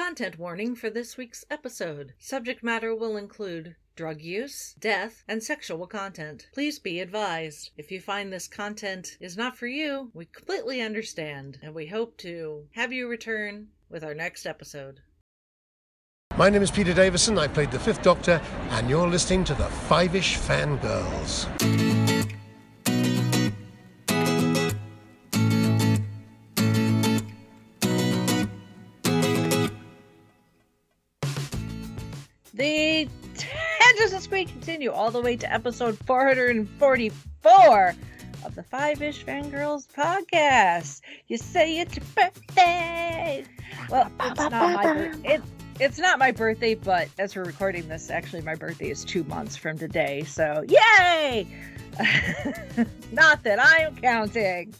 Content warning for this week's episode. Subject matter will include drug use, death, and sexual content. Please be advised. If you find this content is not for you, we completely understand, and we hope to have you return with our next episode. My name is Peter Davison. I played the Fifth Doctor, and you're listening to the Fiveish Fangirls. Squeak continue all the way to episode 444 of the Fiveish Fangirls podcast. You say it's your birthday. Well, it's not my birthday. It, it's not my birthday, but as we're recording this, actually, my birthday is two months from today. So, yay! not that I'm counting.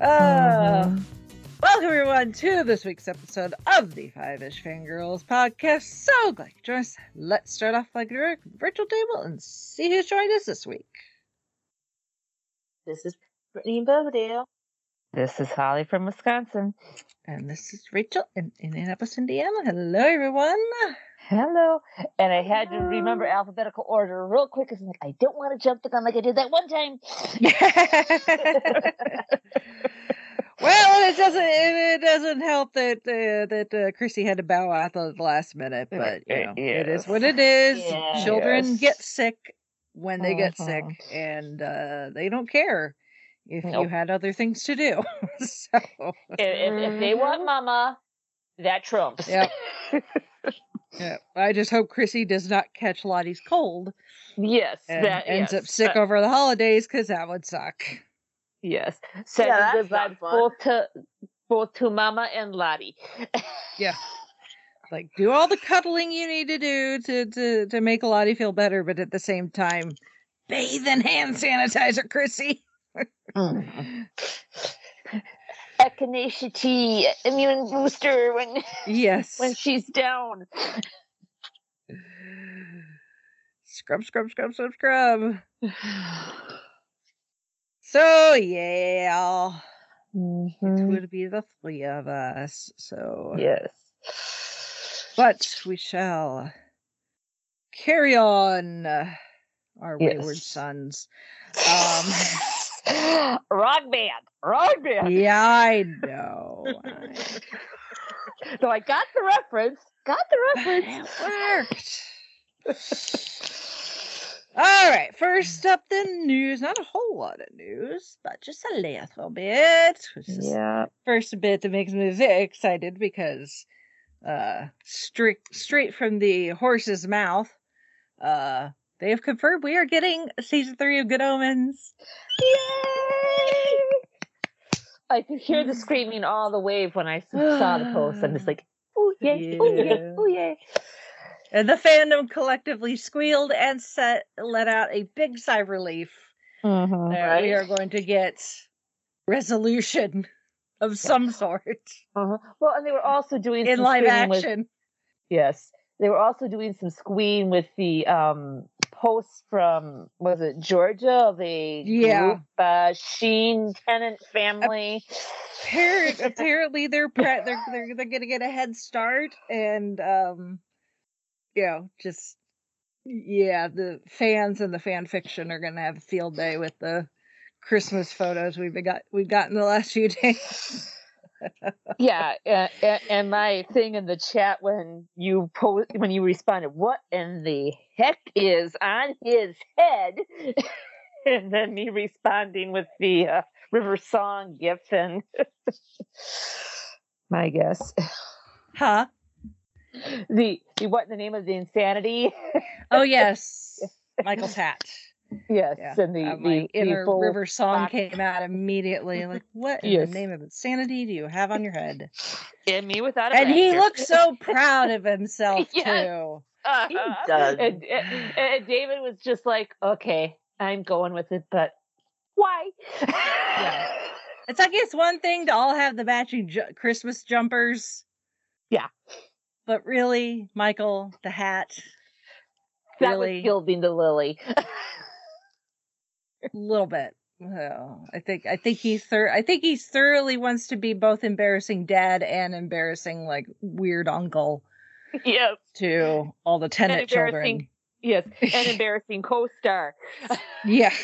Uh, Welcome everyone to this week's episode of the Fiveish Fangirls podcast. So glad you joined us. Let's start off like a virtual table and see who's joined us this week. This is Brittany in This is Holly from Wisconsin. And this is Rachel in, in Annapolis, Indiana. Hello everyone. Hello. And I had to remember alphabetical order real quick because I don't want to jump the gun like I did that one time. well, it doesn't it, doesn't help that uh, that uh, Chrissy had to bow out at the last minute, but you know, it is what it is. Yes. Children get sick when they get sick, Uh-huh. and uh, they don't care if you had other things to do. so, If, if, if they want mama, that trumps. Yep. yeah, I just hope Chrissy does not catch Lottie's cold yes. and that ends yes. up sick Uh, over the holidays because that would suck. Yes. Sending that's good vibes both to both to mama and Lottie. Yeah. Like do all the cuddling you need to do to to to make Lottie feel better, but at the same time, bathe in hand sanitizer, Chrissy. Mm. Echinacea tea, immune booster when Yes. when she's down. Scrub, scrub, scrub, scrub, scrub. So yeah, it Mhm. would be the three of us. So Yes. but we shall carry on uh, our wayward Yes. sons. Um, rock band, rock band. yeah, I know. I- So I got the reference. Got the but reference. it worked. All right, first up the news. Not a whole lot of news, but just a little bit. Which is Yeah. first bit that makes me very excited because uh straight straight from the horse's mouth, uh they have confirmed we are getting season three of Good Omens. Yay! I could hear the screaming all the way when I saw the post. I'm just like, oh yay, oh Yeah. yay, oh yay. And the fandom collectively squealed and set let out a big sigh of relief Mm-hmm. that we are going to get resolution of some sort Uh-huh. Well, and they were also doing in some live screaming with- action. yes, they were also doing some squeeing with the um posts from was it Georgia, the Yeah. group, uh, Sheen Tennant family. Appar- apparently they're pre- they're they're they're gonna get a head start and um you know just yeah the fans and the fan fiction are gonna have a field day with the Christmas photos we've got we've gotten the last few days. yeah, and, and my thing in the chat when you po- when you responded, "What in the heck is on his head?" and then me responding with the uh, River Song gif and my guess Huh? The, the what in the name of the insanity? Oh yes, Michael's hat. yes, Yeah, and the uh, the, my the inner river song box. came out immediately. Like, what in Yes. the name of insanity do you have on your head? and me without a And he blaster. looks so proud of himself Yes. too. He Uh-huh. does. And, and, and David was just like, okay, I'm going with it, but why? Yeah. It's like it's one thing to all have the matching ju- Christmas jumpers. Yeah. But really, Michael, the hat, that really, was gilding the lily. a little bit. Well, I think I think he thir- I think he thoroughly wants to be both embarrassing dad and embarrassing like weird uncle Yes, to all the Tennant children. embarrassing- yes, an embarrassing co-star. Yeah.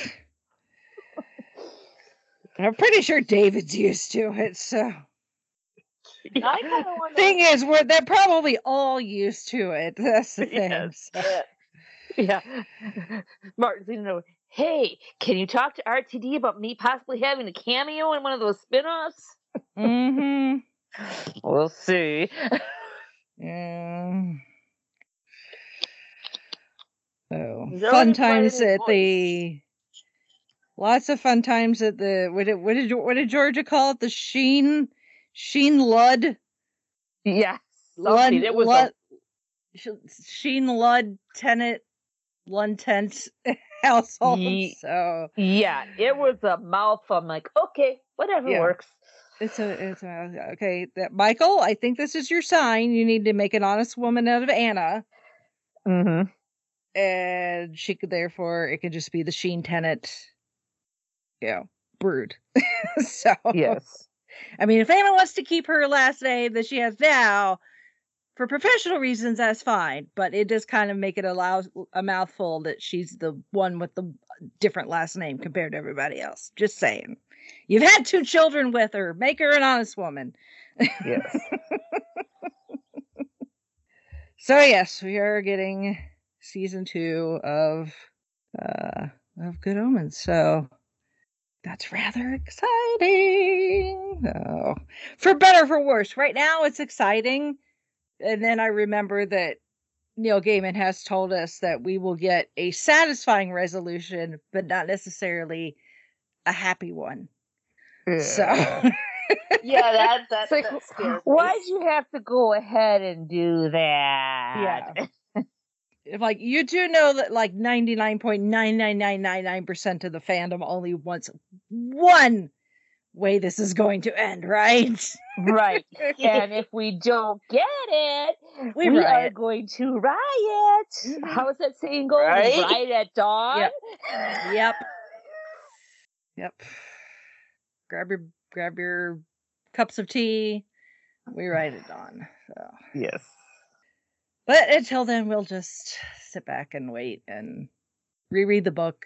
I'm pretty sure David's used to it, so I kind of want thing is we're they're probably all used to it. That's the thing. Yes. so- Yeah, Martin's leaning over. Hey, can you talk to RTD about me possibly having a cameo in one of those spin-offs? Mhm. We'll see. Yeah. So He's fun times at voice. the lots of fun times at the what did what did what did Georgia call it? The Sheen Sheen Ludd Yes. It was a- Sheen Ludd Tennant Lund household. Ye- So yeah, it was a mouthful. I'm like, okay, whatever Yeah. works. it's a it's a okay. That Michael, I think this is your sign. You need to make an honest woman out of Anna. Mm-hmm. and she could therefore it could just be the Sheen Tennant, you know, brood. so Yes. I mean, if Anna wants to keep her last name that she has now for professional reasons, that's fine. But it does kind of make it allow a mouthful that she's the one with the different last name compared to everybody else. Just saying. You've had two children with her. Make her an honest woman. Yes. So yes, we are getting season two of uh of Good Omens. So that's rather exciting. So, for better or for worse. Right now it's exciting. And then I remember that Neil Gaiman has told us that we will get a satisfying resolution, but not necessarily a happy one. So Yeah, that that, It's like, that scares me. Why'd you have to go ahead and do that? Yeah. If like you do know that like 99.99999% of the fandom only wants one way this is going to end, right? Right. And if we don't get it, We we, are going to riot. Mhm. How is that saying go? Right? Riot at dawn? Yep. yep. Yep. Grab your grab your cups of tea. We write it on. So Yes. But until then, we'll just sit back and wait and reread the book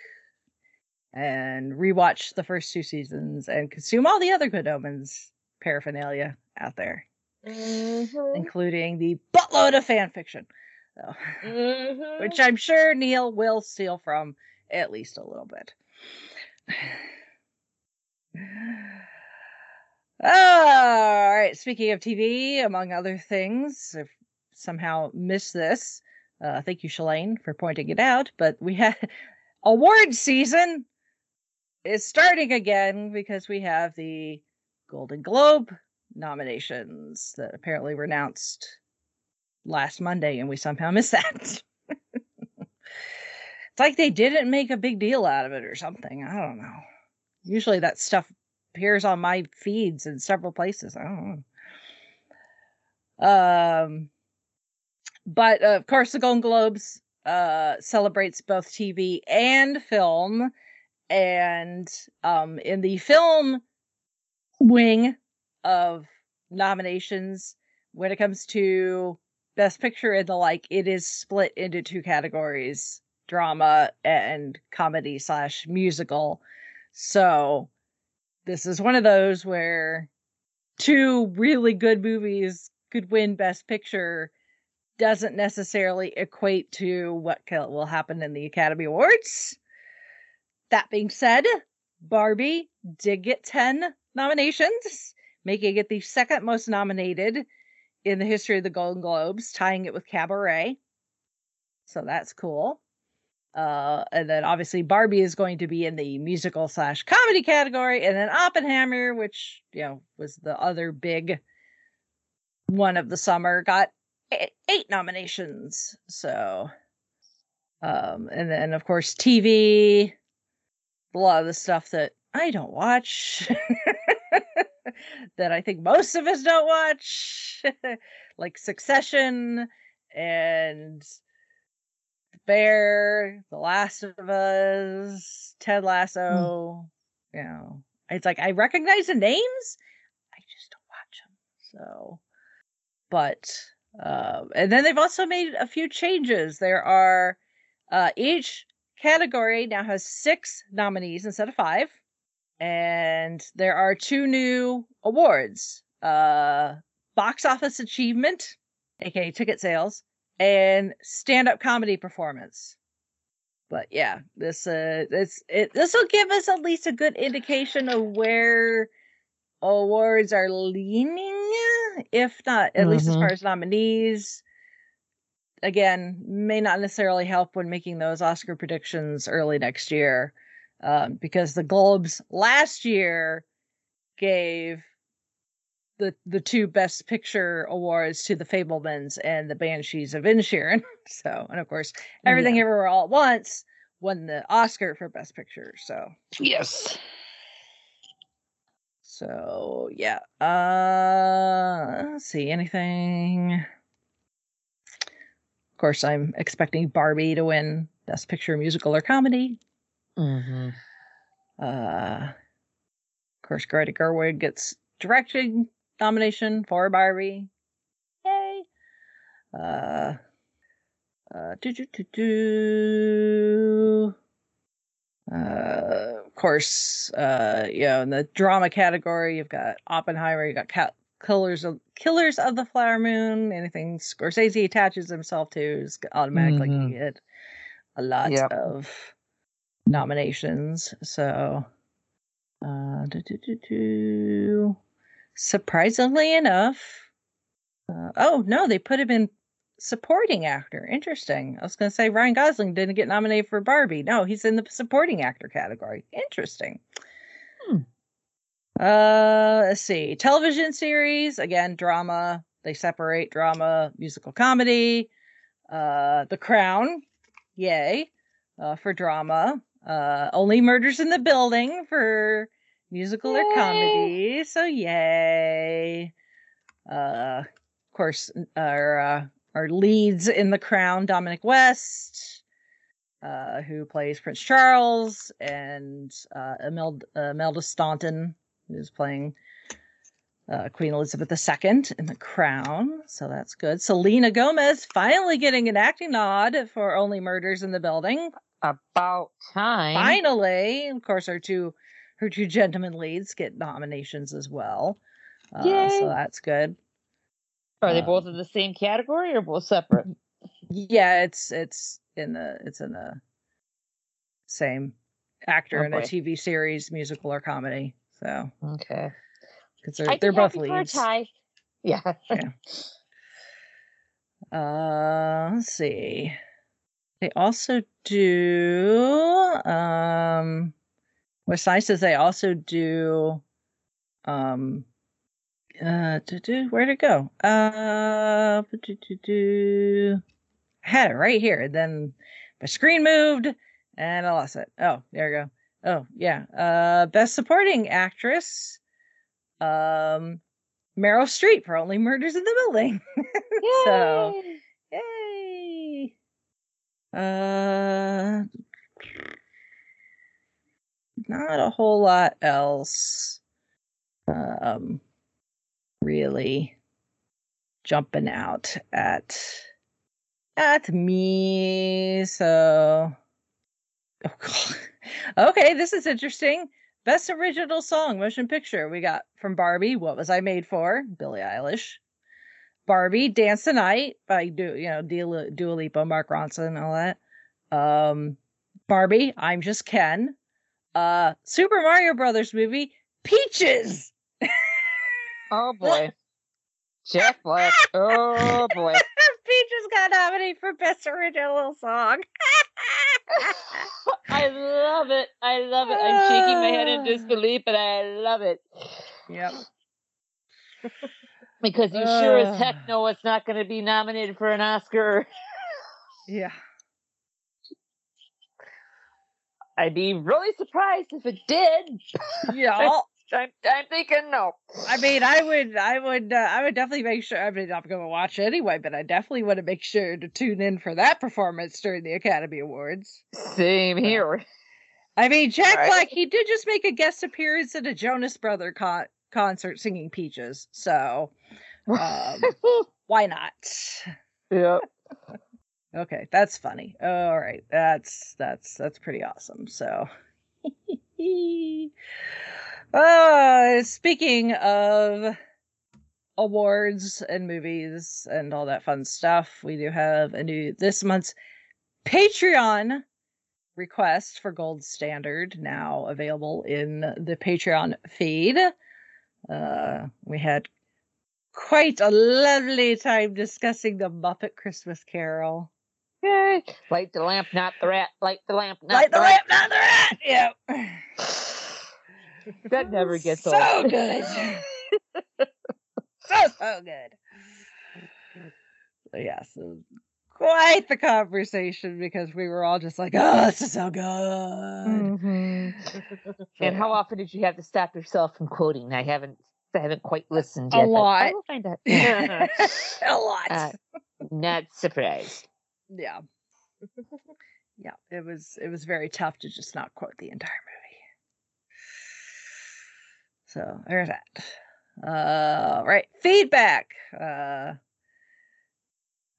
and rewatch the first two seasons and consume all the other Good Omens paraphernalia out there, Mhm, including the buttload of fan fiction, so, mhm. which I'm sure Neil will steal from at least a little bit. All right. Speaking of TV, among other things, I've somehow missed this. Uh, thank you, Shalane, for pointing it out. But we had award season is starting again because we have the Golden Globe nominations that apparently were announced last Monday, and we somehow missed that. it's like they didn't make a big deal out of it or something. I don't know. Usually that stuff appears on my feeds in several places. I don't know. Um, but uh, of course, the Golden Globes uh, celebrates both TV and film, and um, in the film wing of nominations, when it comes to Best Picture and the like, it is split into two categories: drama and comedy slash musical. So this is one of those where two really good movies could win best picture doesn't necessarily equate to what will happen in the academy awards. That being said barbie did get 10 nominations making it the second most nominated in the history of the golden globes tying it with cabaret. So that's cool. Uh, and then obviously Barbie is going to be in the musical slash comedy category, and then Oppenheimer, which you know was the other big one of the summer, got eight, nominations. So, um, and then of course TV, a lot of the stuff that I don't watch, that I think most of us don't watch, like Succession and Bear, The Last of Us, Ted Lasso, you know, it's like I recognize the names, I just don't watch them. So, but uh, and then they've also made a few changes. There are uh, each category now has six nominees instead of five, and there are two new awards: uh, box office achievement, aka ticket sales, and stand-up comedy performance. But yeah, this uh, this this will give us at least a good indication of where awards are leaning, if not at least as Mhm. far as nominees. Again, may not necessarily help when making those Oscar predictions early next year, um, because the Globes last year gave the the two Best Picture awards to The Fabelmans and The Banshees of Inisherin. So, and of course, Everything Yeah. Everywhere All at Once won the Oscar for Best Picture. So, Yes. So yeah. Uh, let's see anything. Of course, I'm expecting Barbie to win Best Picture, Musical or Comedy. hmm Uh, of course, Greta Gerwig gets directing nomination for Barbie. Yay! Uh, uh, do do do do. Uh, course, uh, you know, in the drama category, you've got Oppenheimer, you've got Killers of Killers of the Flower Moon. Anything Scorsese attaches himself to is automatically Mhm. get a lot Yep. of nominations. So, uh, do, do, do, do. surprisingly enough, uh, oh no, they put him in supporting actor. Interesting. I was going to say Ryan Gosling didn't get nominated for Barbie. No, he's in the supporting actor category. Interesting. Hmm. Uh, let's see. Television series again, drama. They separate drama, musical comedy. Uh, The Crown, yay, uh, for drama. Uh, Only Murders in the Building for musical or comedy. So yay. Uh, of course, our uh, our leads in The Crown, Dominic West, uh, who plays Prince Charles, and uh, Imelda, Imelda Staunton, who's playing uh, Queen Elizabeth II in The Crown. So that's good. Selena Gomez finally getting an acting nod for Only Murders in the Building. About time. Finally, of course, our two her two gentlemen leads get nominations as well. Uh, Yay. so that's good. Are they both in the same category or both separate? Yeah, it's it's in the it's in the same actor Oh, in a boy. TV series, musical or comedy. So Okay. because they're they're both happy for a leads. tie. Yeah. Uh, let's see. They also do. Um, what's nice is they also do. Um, uh, do, do, where'd it go? Uh, do, do, do. I had it right here. Then my screen moved and I lost it. Oh, there we go. Oh, yeah. Uh, best supporting actress. Um, Meryl Streep for Only Murders in the Building. So- Yay. Yay! Uh, not a whole lot else. Um, really jumping out at at me. So, oh god. Okay, this is interesting. Best original song, motion picture. We got from Barbie. What was I made for? Billie Eilish. Barbie, Dance the Night by Du, you know, Dua Lipa, Mark Ronson, and all that. Um, Barbie, I'm Just Ken. Uh, Super Mario Brothers movie, Peaches. Oh boy. Jack Black. Oh boy. Peaches got nominated for Best Original Song. I love it. I love it. I'm shaking my head in disbelief, but I love it. yep. Because you sure as heck know it's not going to be nominated for an Oscar. Yeah. I'd be really surprised if it did. Yeah. I'm, I'm thinking no. I mean, I would, I would, uh, I would definitely make sure. I mean, I'm going to watch anyway, but I definitely want to make sure to tune in for that performance during the Academy Awards. Same here. I mean, Jack Right. Black, he did just make a guest appearance at a Jonas Brother con- concert singing Peaches. So, um, why not? yeah. Okay, that's funny. All right, that's that's that's pretty awesome. So, uh, speaking of awards and movies and all that fun stuff, we do have a new this month's Patreon request for Gold Standard now available in the Patreon feed. Uh, we had quite a lovely time discussing the Muppet Christmas Carol. Yay. Light the lamp, not the rat. Light the lamp, not Light the, the rat. lamp, not the rat. Yep. That never gets so old. So good. so so good. So, yeah, so quite the conversation because we were all just like, "Oh, this is so good." Mhm. So, And how often did you have to stop yourself from quoting? I haven't I haven't quite listened A yet. but lot. I will find out. a lot. Uh, Not surprised. yeah. Yeah, it was it was very tough to just not quote the entire. So there's that. Uh right. Feedback. Uh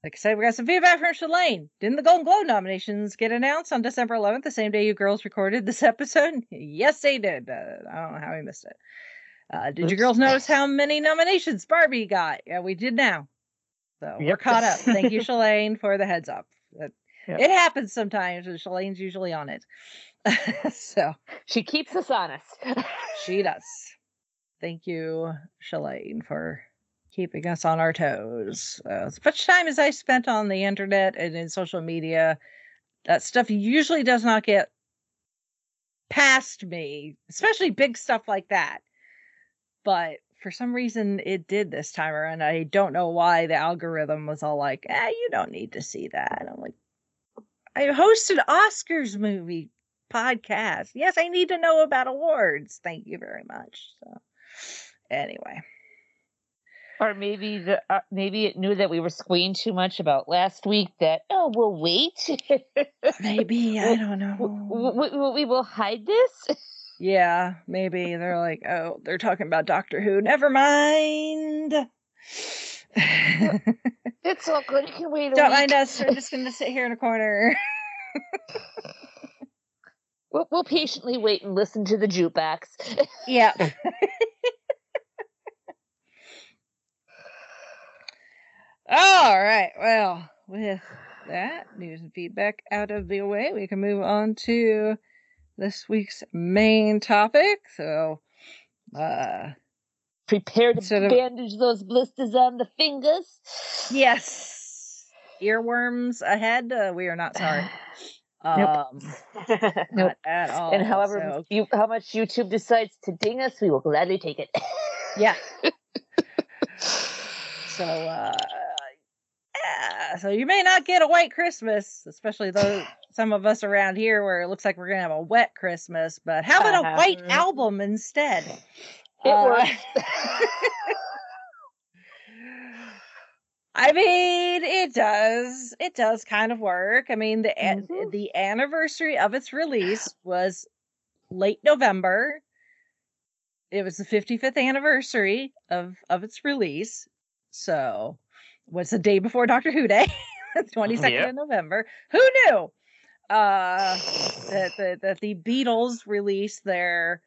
like I said, we got some feedback from Shalane. Didn't the Golden Globe nominations get announced on December 11th, the same day you girls recorded this episode? yes, they did. Uh, I don't know how we missed it. Uh, did you girls notice how many nominations Barbie got? Yeah, we did now. So we're caught up. Thank you, Shalane, for the heads up. That- Yep. It happens sometimes, and Shalane's usually on it. so She keeps us honest. she does. Thank you, Shalane, for keeping us on our toes. Uh, as much time as I spent on the internet and in social media, that stuff usually does not get past me, especially big stuff like that. But for some reason, it did this time around. I don't know why the algorithm was all like, "Ah, you don't need to see that." I'm like, I hosted Oscars movie podcast. Yes, I need to know about awards. Thank you very much. So, anyway, or maybe the uh, maybe it knew that we were squealing too much about last week. That oh, we'll wait. maybe I don't know. we, we, we will hide this. Yeah, maybe they're like, oh, they're talking about Doctor Who. Never mind. It's all good. You can wait Don't mind us. We're just gonna sit here in a corner. We'll, we'll patiently wait and listen to the jukebox. yeah. All right. Well, with that news and feedback out of the way, we can move on to this week's main topic. So, uh, Prepare to Instead of- bandage those blisters on the fingers. yes, earworms ahead. Uh, we are not sorry. Um, Nope. not at all. and however so- you, how much YouTube decides to ding us, we will gladly take it. Yeah. so uh so you may not get a white Christmas, especially though some of us around here where it looks like we're gonna have a wet Christmas, but how about a Uh-huh. white Mhm. album instead? It Uh, works. I mean, it does. It does kind of work. I mean, the Mhm. the anniversary of its release was late November. It was the 55th anniversary of of its release. So, was the day before Doctor Who Day, 22nd Yep. of November. Who knew? Uh that the that the Beatles released their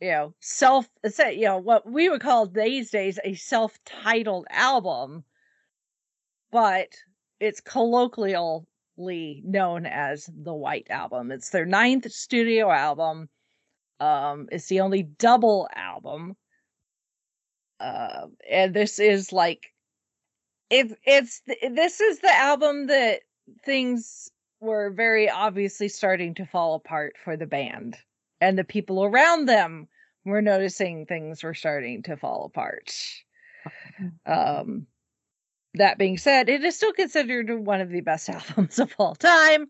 you know self you know what we would call these days a self-titled album but it's colloquially known as the white album it's their ninth studio album um it's the only double album uh, and this is like it's it's this is the album that things were very obviously starting to fall apart for the band and the people around them were noticing things were starting to fall apart. Um that being said it is still considered one of the best albums of all time.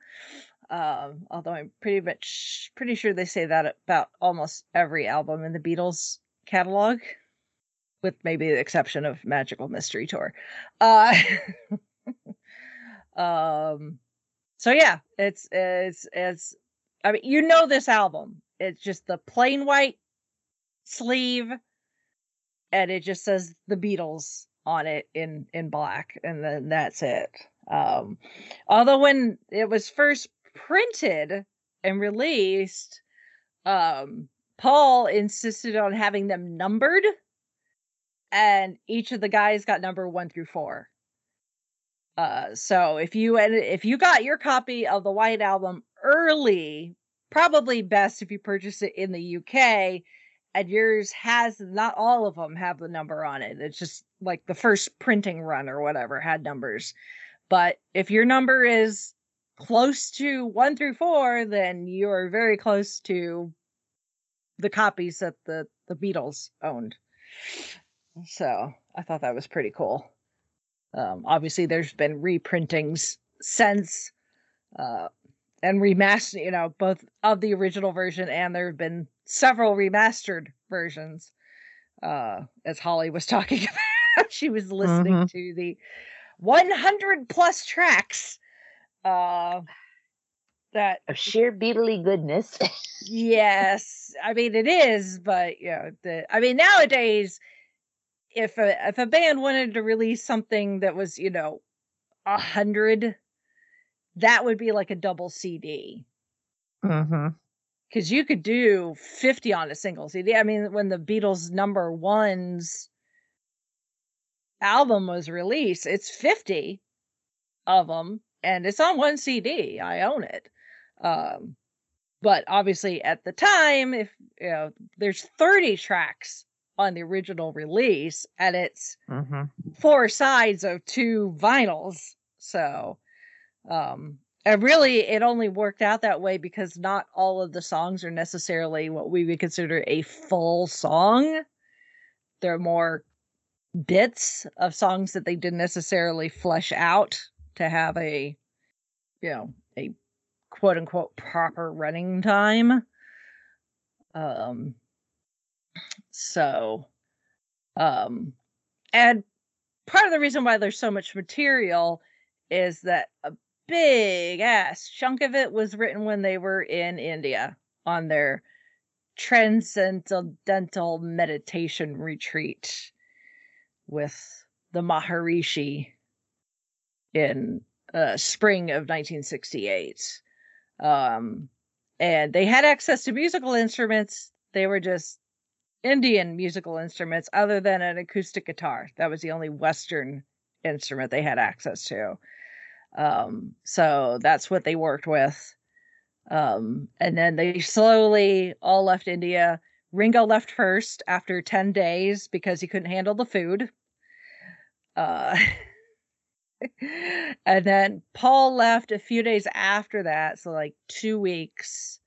Um although i'm pretty much pretty sure they say that about almost every album in the beatles catalog with maybe the exception of magical mystery tour uh um so yeah it's it's it's I mean, you know this album. It's just the plain white sleeve, and it just says the Beatles on it in in black, and then that's it. Um, although when it was first printed and released, um, Paul insisted on having them numbered, and each of the guys got number one through four. Uh, so if you and if you got your copy of the White Album early, probably best if you purchase it in the UK, and yours has not all of them have the number on it. It's just like the first printing run or whatever had numbers. But if your number is close to one through four, then you are very close to the copies that the the Beatles owned. So I thought that was pretty cool. Um, obviously, there's been reprintings since, uh, and remaster, you know, both of the original version and there have been several remastered versions. Uh, as Holly was talking about, she was listening Mhm. to the 100 plus tracks. Uh, that Of sheer beatly goodness. yes i mean it is but you know the i mean nowadays if a if a band wanted to release something that was you know a hundred that would be like a double cd mm-hmm. because you could do 50 on a single cd i mean when the beatles number one's album was released it's 50 of them and it's on one cd i own it. Um but obviously at the time if you know there's 30 tracks on the original release and it's Mm-hmm. four sides of two vinyls. So um and really it only worked out that way because not all of the songs are necessarily what we would consider a full song. They're more bits of songs that they didn't necessarily flesh out to have a you know a quote unquote proper running time. Um so um and part of the reason why there's so much material is that a big ass chunk of it was written when they were in India on their transcendental meditation retreat with the Maharishi in uh, spring of 1968. Um, and they had access to musical instruments. They were just Indian musical instruments, other than an acoustic guitar. That was the only Western instrument they had access to. Um, so that's what they worked with. Um, and then they slowly all left India. Ringo left first after 10 days because he couldn't handle the food. Uh, and then Paul left a few days after that, so like two weeks.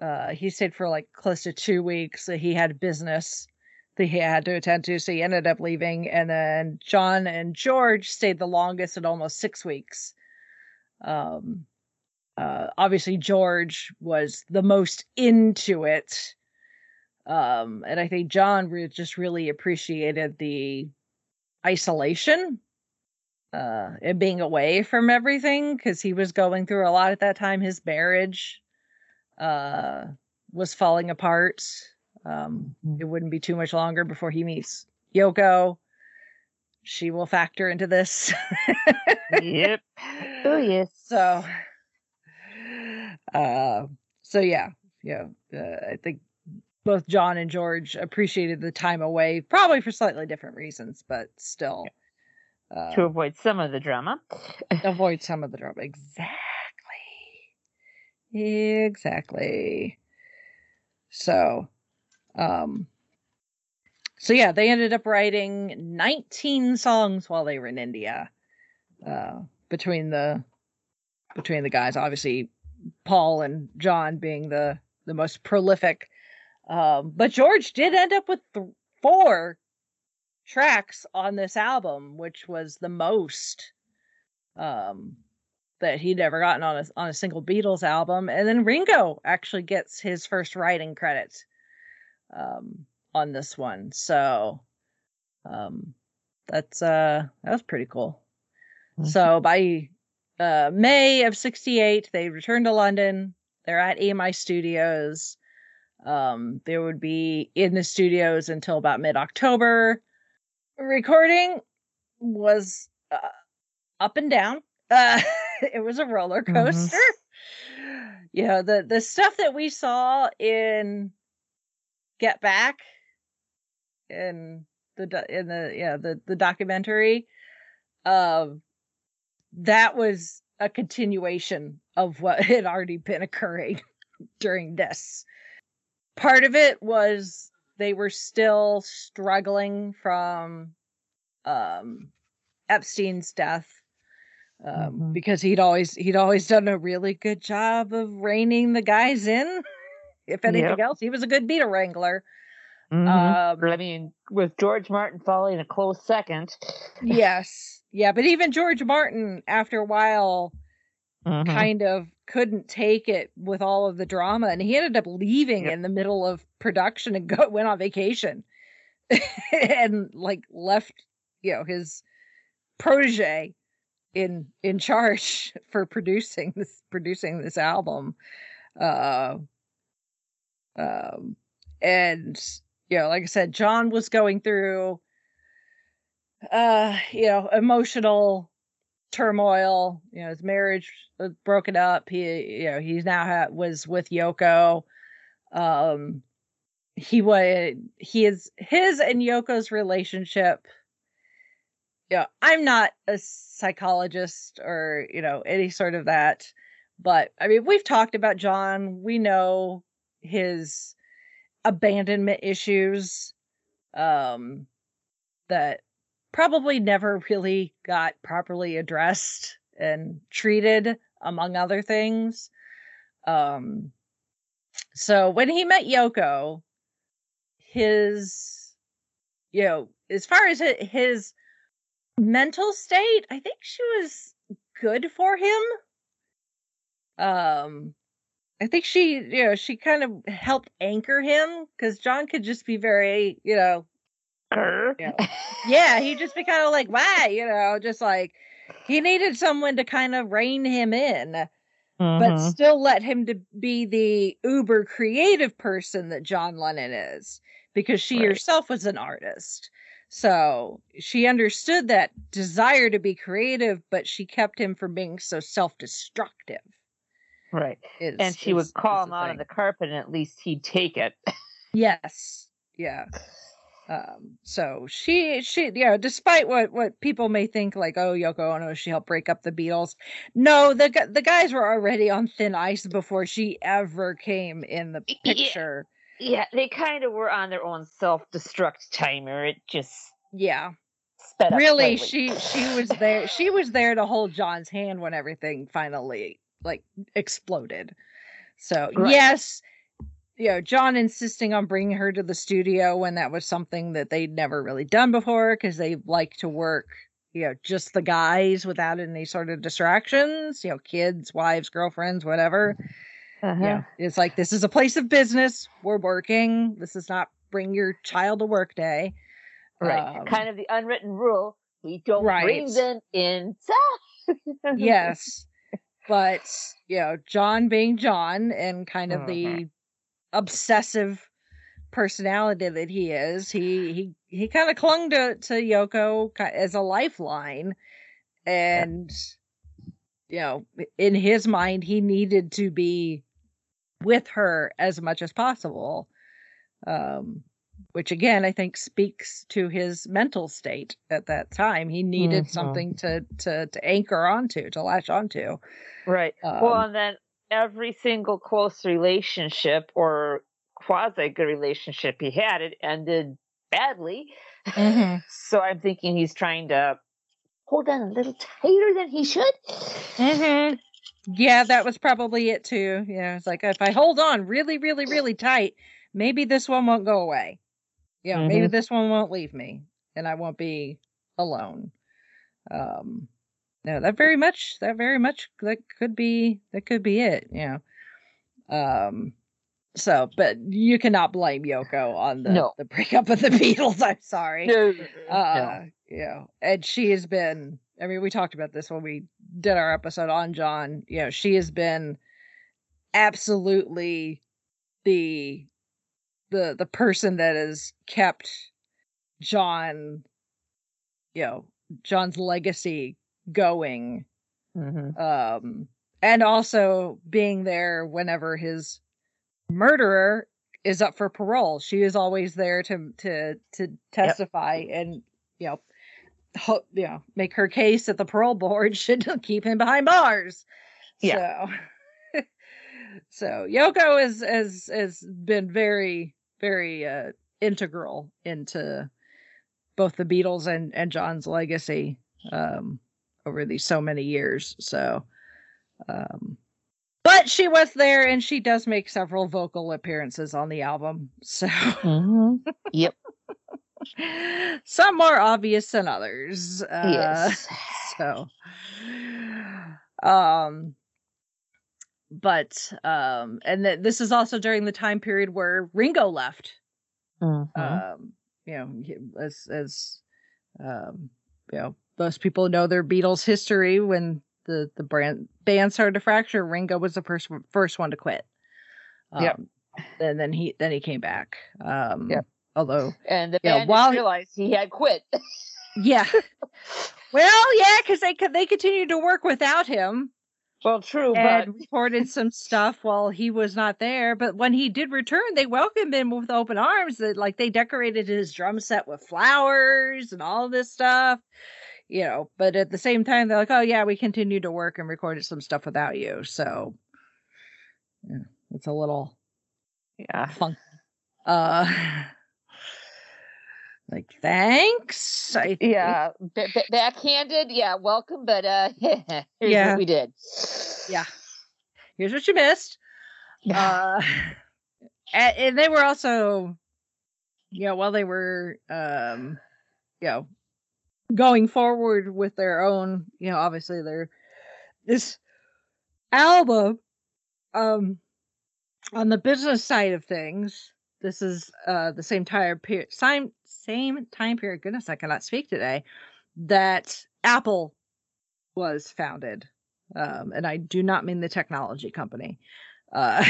Uh, he stayed for like close to two weeks. He had business that he had to attend to, so he ended up leaving. And then John and George stayed the longest at almost six weeks. Um, uh, obviously George was the most into it. Um, and I think John re- just really appreciated the isolation uh and being away from everything because he was going through a lot at that time his marriage uh was falling apart um it wouldn't be too much longer before he meets yoko she will factor into this yep. Oh yes. so uh so yeah yeah uh, i think both john and george appreciated the time away probably for slightly different reasons but still uh, To avoid some of the drama. avoid some of the drama exactly exactly. So um so yeah they ended up writing 19 songs while they were in india uh between the between the guys. Obviously paul and john being the the most prolific um but george did end up with th- four tracks on this album which was the most um that he'd ever gotten on a on a single Beatles album, and then Ringo actually gets his first writing credit um, on this one. So um, that's uh that was pretty cool. So by uh, May of '68, they returned to London. they're at EMI Studios. Um, they would be in the studios until about mid October. Recording was uh, up and down. Uh, it was a roller Mhm. coaster. Yeah, the the stuff that we saw in Get Back in the in the yeah the the documentary, um, that was a continuation of what had already been occurring during this. Part of it was they were still struggling from um Epstein's death um, Mhm. because he'd always he'd always done a really good job of reining the guys in. If anything Yep. else, he was a good Beatle wrangler. Mhm. Um, I mean, with George Martin following a close second. yes, yeah, but even George Martin, after a while, Mhm. kind of couldn't take it with all of the drama, and he ended up leaving Yep. in the middle of production and go went on vacation, and like left, you know, his protege in in charge for producing this producing this album. Uh um and you know like i said john was going through uh you know emotional turmoil. You know his marriage was broken up. He you know he's now ha- was with yoko. Um he was he is his and yoko's relationship yeah i'm not a psychologist or you know any sort of that but i mean we've talked about john. We know his abandonment issues um that probably never really got properly addressed and treated among other things. Um so when he met yoko his you know as far as his mental state i think she was good for him um i think she you know she kind of helped anchor him because john could just be very you know Grr. Yeah. yeah he'd just be kind of like why you know just like he needed someone to kind of rein him in but Mhm. still let him to be the uber creative person that John Lennon is because she Right. herself was an artist. So she understood that desire to be creative, but she kept him from being so self-destructive. right. is- And she is- would call him out on the carpet, and at least he'd take it. Yes. Yeah. Um, so she she you know, despite what what people may think like, oh Yoko Ono, she helped break up the Beatles. No, the the guys were already on thin ice before she ever came in the picture. yeah, they kind of were on their own self-destruct timer. It just Yeah. sped up Really, slightly. she she was there she was there to hold John's hand when everything finally like exploded. So Right. yes, you know, John insisting on bringing her to the studio when that was something that they'd never really done before because they like to work, you know, just the guys without any sort of distractions, you know, kids, wives, girlfriends, whatever. Uh-huh. Yeah. It's like this is a place of business. We're working. This is not bring your child to work day. Right. Um, kind of the unwritten rule. We don't bring Right. them inside. yes but you know john being john and kind of the Mhm. obsessive personality that he is he he he kind of clung to to yoko as a lifeline and you know in his mind he needed to be with her as much as possible um which again i think speaks to his mental state at that time he needed Mhm. something to to to anchor onto to latch onto Right. well, Um, and then every single close relationship or quasi good relationship he had, it ended badly. Mhm. So I'm thinking he's trying to hold on a little tighter than he should. Mhm. Yeah, that was probably it too. Yeah, it's like if I hold on really, really, really tight, maybe this one won't go away. You know, maybe this one won't leave me, and I won't be alone. Um, no, that very much, that very much, that could be, that could be it. You know, um, so, but you cannot blame Yoko on the No. the breakup of the Beatles. I'm sorry No. uh you know and she has been i mean we talked about this when we did our episode on john you know she has been absolutely the the the person that has kept John, you know, John's legacy going. Mhm. Um, and also being there whenever his murderer is up for parole. She is always there to to to testify and you know, ho- you know, make her case that the parole board should keep him behind bars. So, so Yoko is has has been very very uh, integral into both the Beatles and and John's legacy um, over these so many years. So, um, but she was there, and she does make several vocal appearances on the album. So. Mhm. Yep. Some more obvious than others. Uh, yes. so um but um and th- this is also during the time period where ringo left Mhm. um you know as as um you know most people know their beatles history when the the brand band started to fracture ringo was the first first one to quit um, Yep. and then he then he came back um Yep. although and the yeah, band while didn't he- realized he had quit. yeah well yeah because they could they continued to work without him well, true, and but recorded some stuff while he was not there. But when he did return, they welcomed him with open arms. That like they decorated his drum set with flowers and all this stuff, you know. But at the same time, they're like, "Oh yeah, we continued to work and recorded some stuff without you." So yeah, it's a little yeah. fun. Uh, like thanks. I think. Yeah, ba- ba- backhanded. Yeah, welcome, but uh, here's Yeah. what we did. Yeah. Here's what you missed. uh and, and they were also you know while they were um you know going forward with their own you know obviously their this album um on the business side of things this is uh the same time period same same time period goodness i cannot speak today that apple was founded. Um and i do not mean the technology company. Uh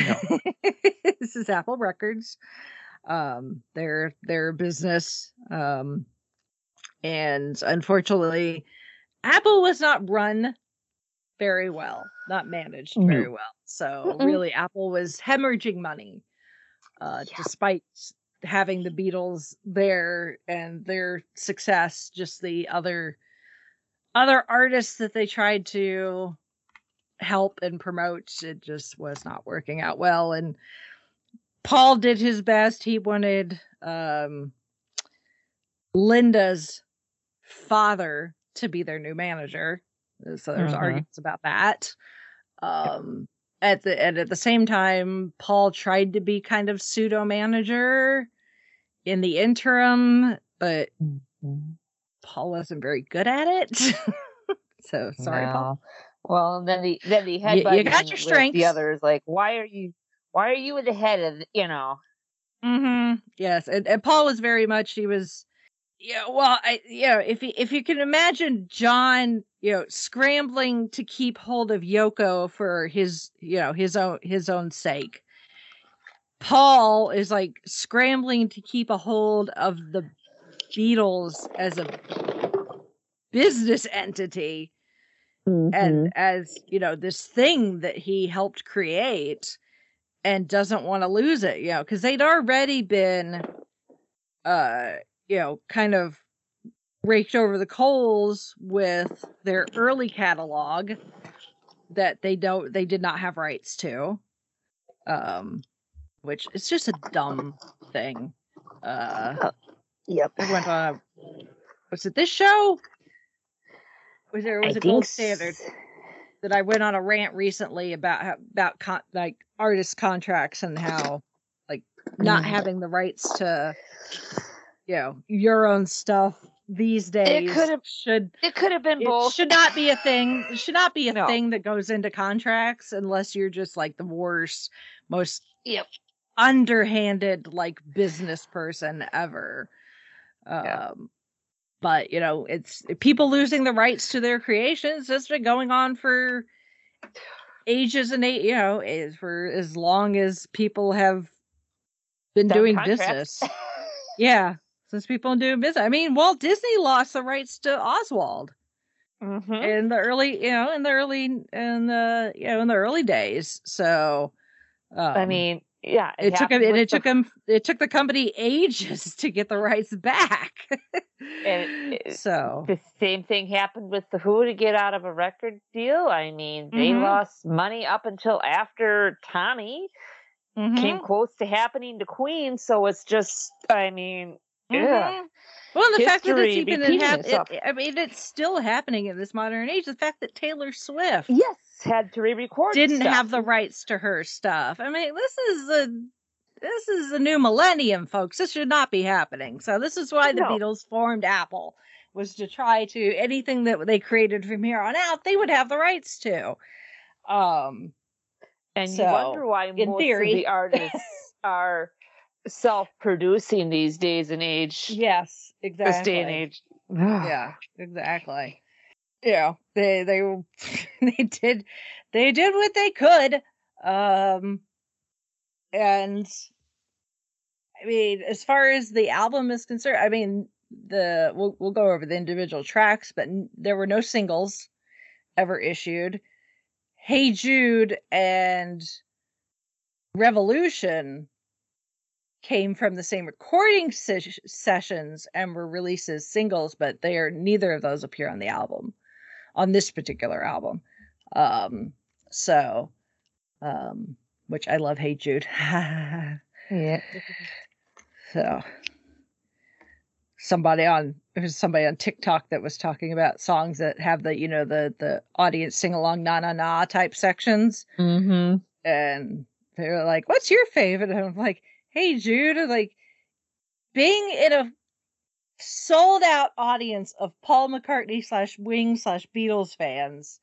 this is apple records. Um their their business um and unfortunately apple was not run very well not managed No. very well so Mm-mm. really apple was hemorrhaging money uh Yeah. despite having the beatles there and their success just the other other artists that they tried to help and promote it just was not working out well and paul did his best he wanted um linda's father to be their new manager so there's Mhm. arguments about that um at the and at the same time paul tried to be kind of pseudo manager in the interim but Mhm. paul wasn't very good at it so sorry paul Well, then the then the head you head got your strength. The others like, why are you, why are you at the head of, you know? Mm-hmm. Yes, and, and Paul was very much. He was, yeah. Well, I, you know, if you, if you can imagine John, you know, scrambling to keep hold of Yoko for his, you know, his own his own sake. Paul is like scrambling to keep a hold of the Beatles as a business entity Mm-hmm. and as you know this thing that he helped create and doesn't want to lose it you know because they'd already been uh you know kind of raked over the coals with their early catalog that they don't they did not have rights to um which is just a dumb thing uh yep. I went on a was it this show was there was I a gold standard s- that I went on a rant recently about how, about con- like artist contracts and how like not Mhm. having the rights to you know your own stuff these days it could've- should It could have been it both. should not be a thing it should not be a No. thing that goes into contracts unless you're just like the worst most Yep. underhanded like business person ever um Yeah. but you know it's people losing the rights to their creations that's been going on for ages and eight you know, is for as long as people have been Done doing contracts. business. Yeah, since people doing business. I mean, Walt Disney lost the rights to Oswald Mhm. in the early, you know, in the early, in the, you know, in the early days. So, um, I mean, yeah, it took him, and it the took him, it took the company ages to get the rights back. And it- so, The same thing happened with the Who to get out of a record deal. I mean, they Mhm. lost money up until after Tommy came mhm, close to happening to Queen. So it's just, I mean, yeah. mhm. Well, and the fact that it's even repeating hap- itself. it, I mean, it's still happening in this modern age. The fact that Taylor Swift Yes, had to re-record. didn't stuff. have the rights to her stuff. I mean, this is a this is a new millennium, folks. This should not be happening. So this is why the No. Beatles formed Apple was to try to anything that they created from here on out, they would have the rights to. Um, And you wonder why in most theory- of the artists are self-producing these days and age. yes, exactly. This day and age. yeah exactly yeah they they they did they did what they could um and i mean as far as the album is concerned i mean the we'll, we'll go over the individual tracks but n- there were no singles ever issued hey jude and revolution came from the same recording ses- sessions and were released as singles, but they are neither of those appear on the album, on this particular album. Um, so, um, which I love. Hey Jude. Yeah. so, somebody on there was somebody on TikTok that was talking about songs that have the you know the the audience sing along na na na type sections Mm-hmm. and they were like, "What's your favorite?" And I'm like, "Hey, Jude," like being in a sold out audience of Paul McCartney slash Wing slash Beatles fans,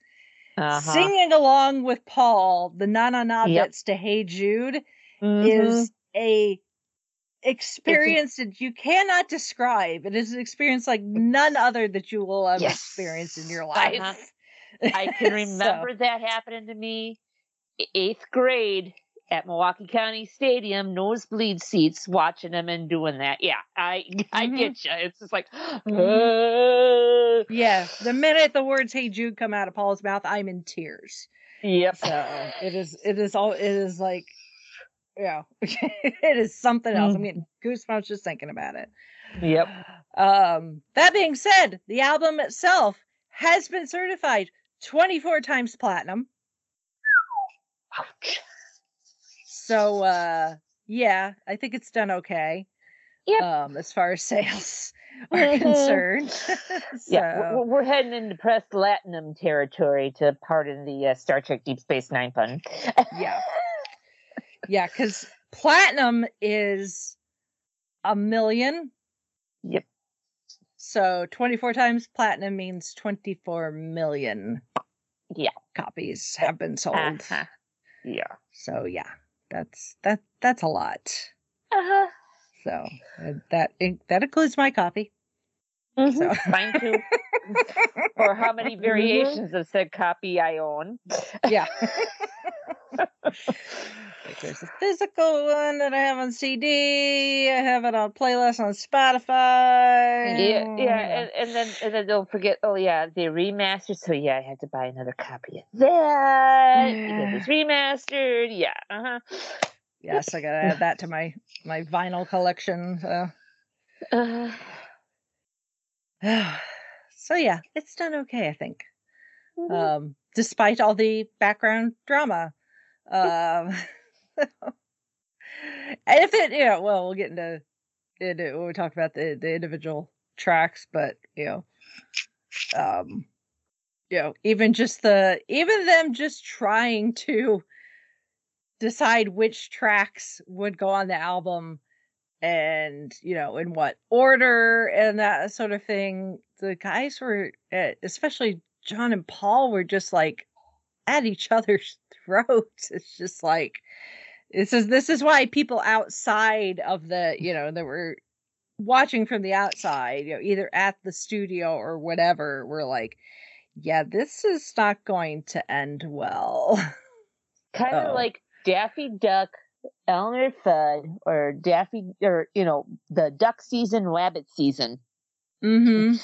Uh-huh. singing along with Paul the na na na bits to "Hey Jude" Mhm. is a experience that you cannot describe. It is an experience like none other that you will ever Yes. experience in your Uh-huh. life. I can So- remember that happening to me eighth grade at Milwaukee County Stadium, nosebleed seats, watching them and doing that. Yeah, I I Mhm. get you. It's just like, Mhm. uh, Yeah, the minute the words "Hey Jude" come out of Paul's mouth, I'm in tears. yep. So it is, it is all, it is like, yeah, it is something else. I'm getting goosebumps just thinking about it. Yep. Um, that being said, the album itself has been certified 24 times platinum. Ouch. So, uh, yeah, I think it's done okay. Yep. Um, as far as sales are Mhm. concerned. Yeah, So- we're, we're heading into press Latinum territory to pardon the uh, Star Trek Deep Space Nine pun. yeah yeah because platinum is a million Yep. so 24 times platinum means 24 million Yeah. copies have been sold Uh-huh. Yeah. so yeah that's that that's a lot Uh-huh. so uh, that in- that includes my copy Mhm. so Mine too. or how many variations of said copy I own. yeah Like, there's a physical one that I have on CD. I have it on playlist on Spotify. Yeah, yeah, and, and then and then don't forget. Oh yeah, the remastered. So yeah, I had to buy another copy of that because it's remastered. Yeah, uh huh. yes, I gotta add that to my my vinyl collection. So, Uh, so yeah, it's done okay, I think. mhm. Um, despite all the background drama. Um, and if it, know, well, we'll get into it when we talk about the the individual tracks, but you know, um, you know, even just the even them just trying to decide which tracks would go on the album and you know in what order and that sort of thing the guys were uh, especially john and paul were just like at each other's throats. It's just like this is this is why people outside of the you know that were watching from the outside you know either at the studio or whatever were like yeah this is not going to end well kind of like Daffy Duck, Elmer Fudd, or Daffy, or you know, the duck season, rabbit season. Mm-hmm.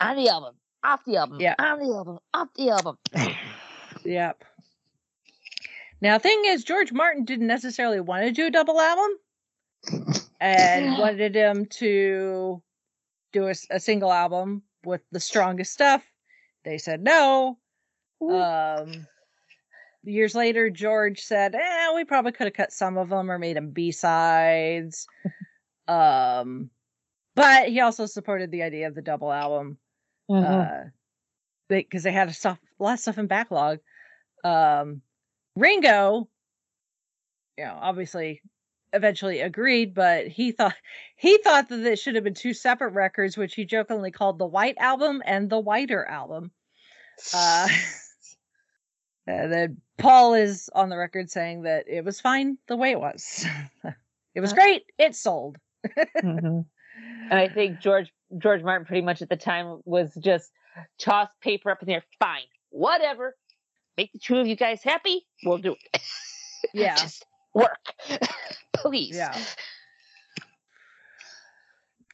On the album, off the album, Yeah. on the album, off the album. Yep. Now, thing is, George Martin didn't necessarily want to do a double album, and wanted him to do a single album with the strongest stuff. They said no. Um, years later, George said, "Eh, we probably could have cut some of them or made them B sides." um, but he also supported the idea of the double album Mhm. uh because they, had a, stuff, a lot of stuff in backlog um ringo you know obviously eventually agreed but he thought he thought that it should have been two separate records which he jokingly called the white album and the whiter album uh and then paul is on the record saying that it was fine the way it was it was great it sold Mhm. And I think George George Martin pretty much at the time was just toss paper up in there. Fine, whatever. Make the two of you guys happy. We'll do it. yeah just work, please. Yeah.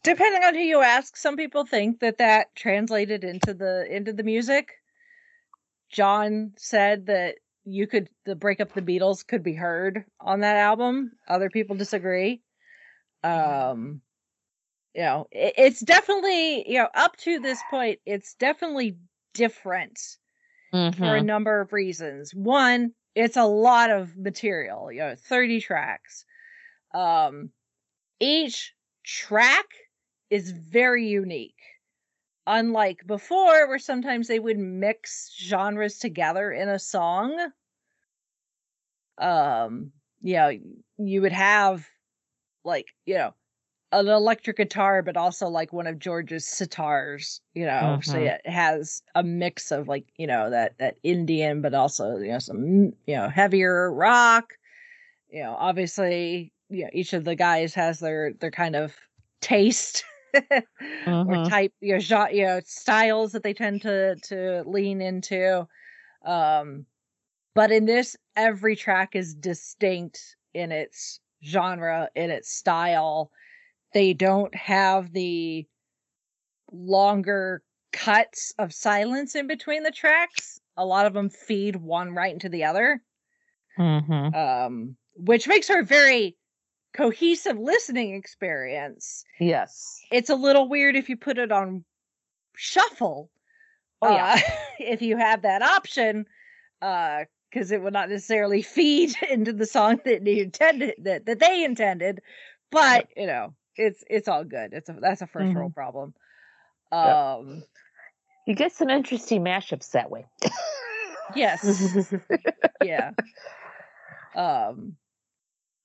depending on who you ask some people think that that translated into the into the music john said that you could the break up the beatles could be heard on that album other people disagree um you know it, it's definitely you know up to this point it's definitely different for a Mhm. number of reasons. One, it's a lot of material, you know, 30 tracks. Um each track is very unique. Unlike before where sometimes they would mix genres together in a song. Um, you know, you would have like, you know, an electric guitar, but also like one of George's sitars, you know. So Mhm. it has a mix of like, you know, that that Indian, but also you know some you know heavier rock. You know, obviously, you know, each of the guys has their their kind of taste or Mhm. type, you know, genre, you know, styles that they tend to to lean into. Um, but in this, every track is distinct in its genre, in its style. They don't have the longer cuts of silence in between the tracks. A lot of them feed one right into the other, Mhm. um, which makes for a very cohesive listening experience. Yes. It's a little weird if you put it on shuffle. Oh yeah. uh, if you have that option, because it would not necessarily feed into the song that you intended that, that they intended. But you know, it's it's all good. It's a that's a 1st world problem. Yep. Um, You get some interesting mashups that way. yes, yeah. Um,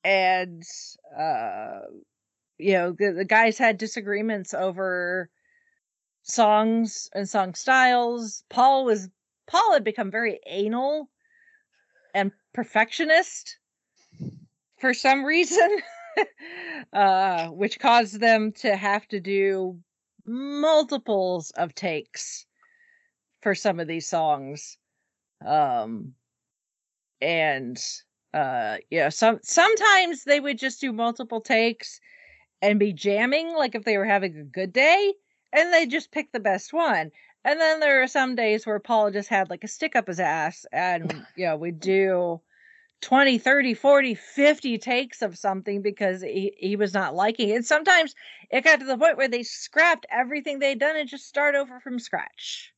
and uh, you know, the, the guys had disagreements over songs and song styles. Paul was Paul had become very anal and perfectionist for some reason, uh, which caused them to have to do multiples of takes for some of these songs. Um, and uh, yeah, some sometimes they would just do multiple takes and be jamming, like if they were having a good day, and they just pick the best one. And then there are some days where Paul just had like a stick up his ass and you know, we do 20, 30, 40, 50 takes of something because he, he was not liking it. And sometimes it got to the point where they scrapped everything they'd done and just start over from scratch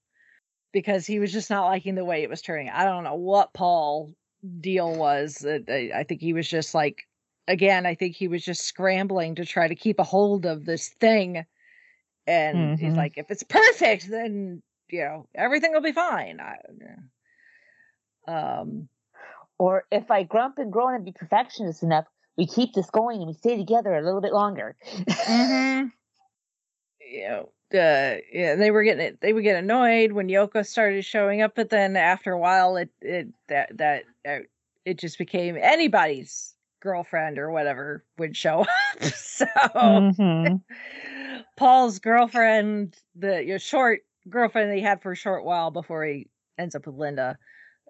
because he was just not liking the way it was turning. I don't know what Paul deal was. I, think he was just like, again, I think he was just scrambling to try to keep a hold of this thing. And he's Mhm. like, if it's perfect, then you know everything will be fine. I, yeah. um, Or if I grump and groan and be perfectionist enough, we keep this going and we stay together a little bit longer. mm-hmm. you know, uh, yeah, they were getting it. They would get annoyed when Yoko started showing up, but then after a while, it it that that uh, it just became anybody's girlfriend or whatever would show up. so Mhm. Paul's girlfriend, the your short girlfriend that he had for a short while before he ends up with Linda,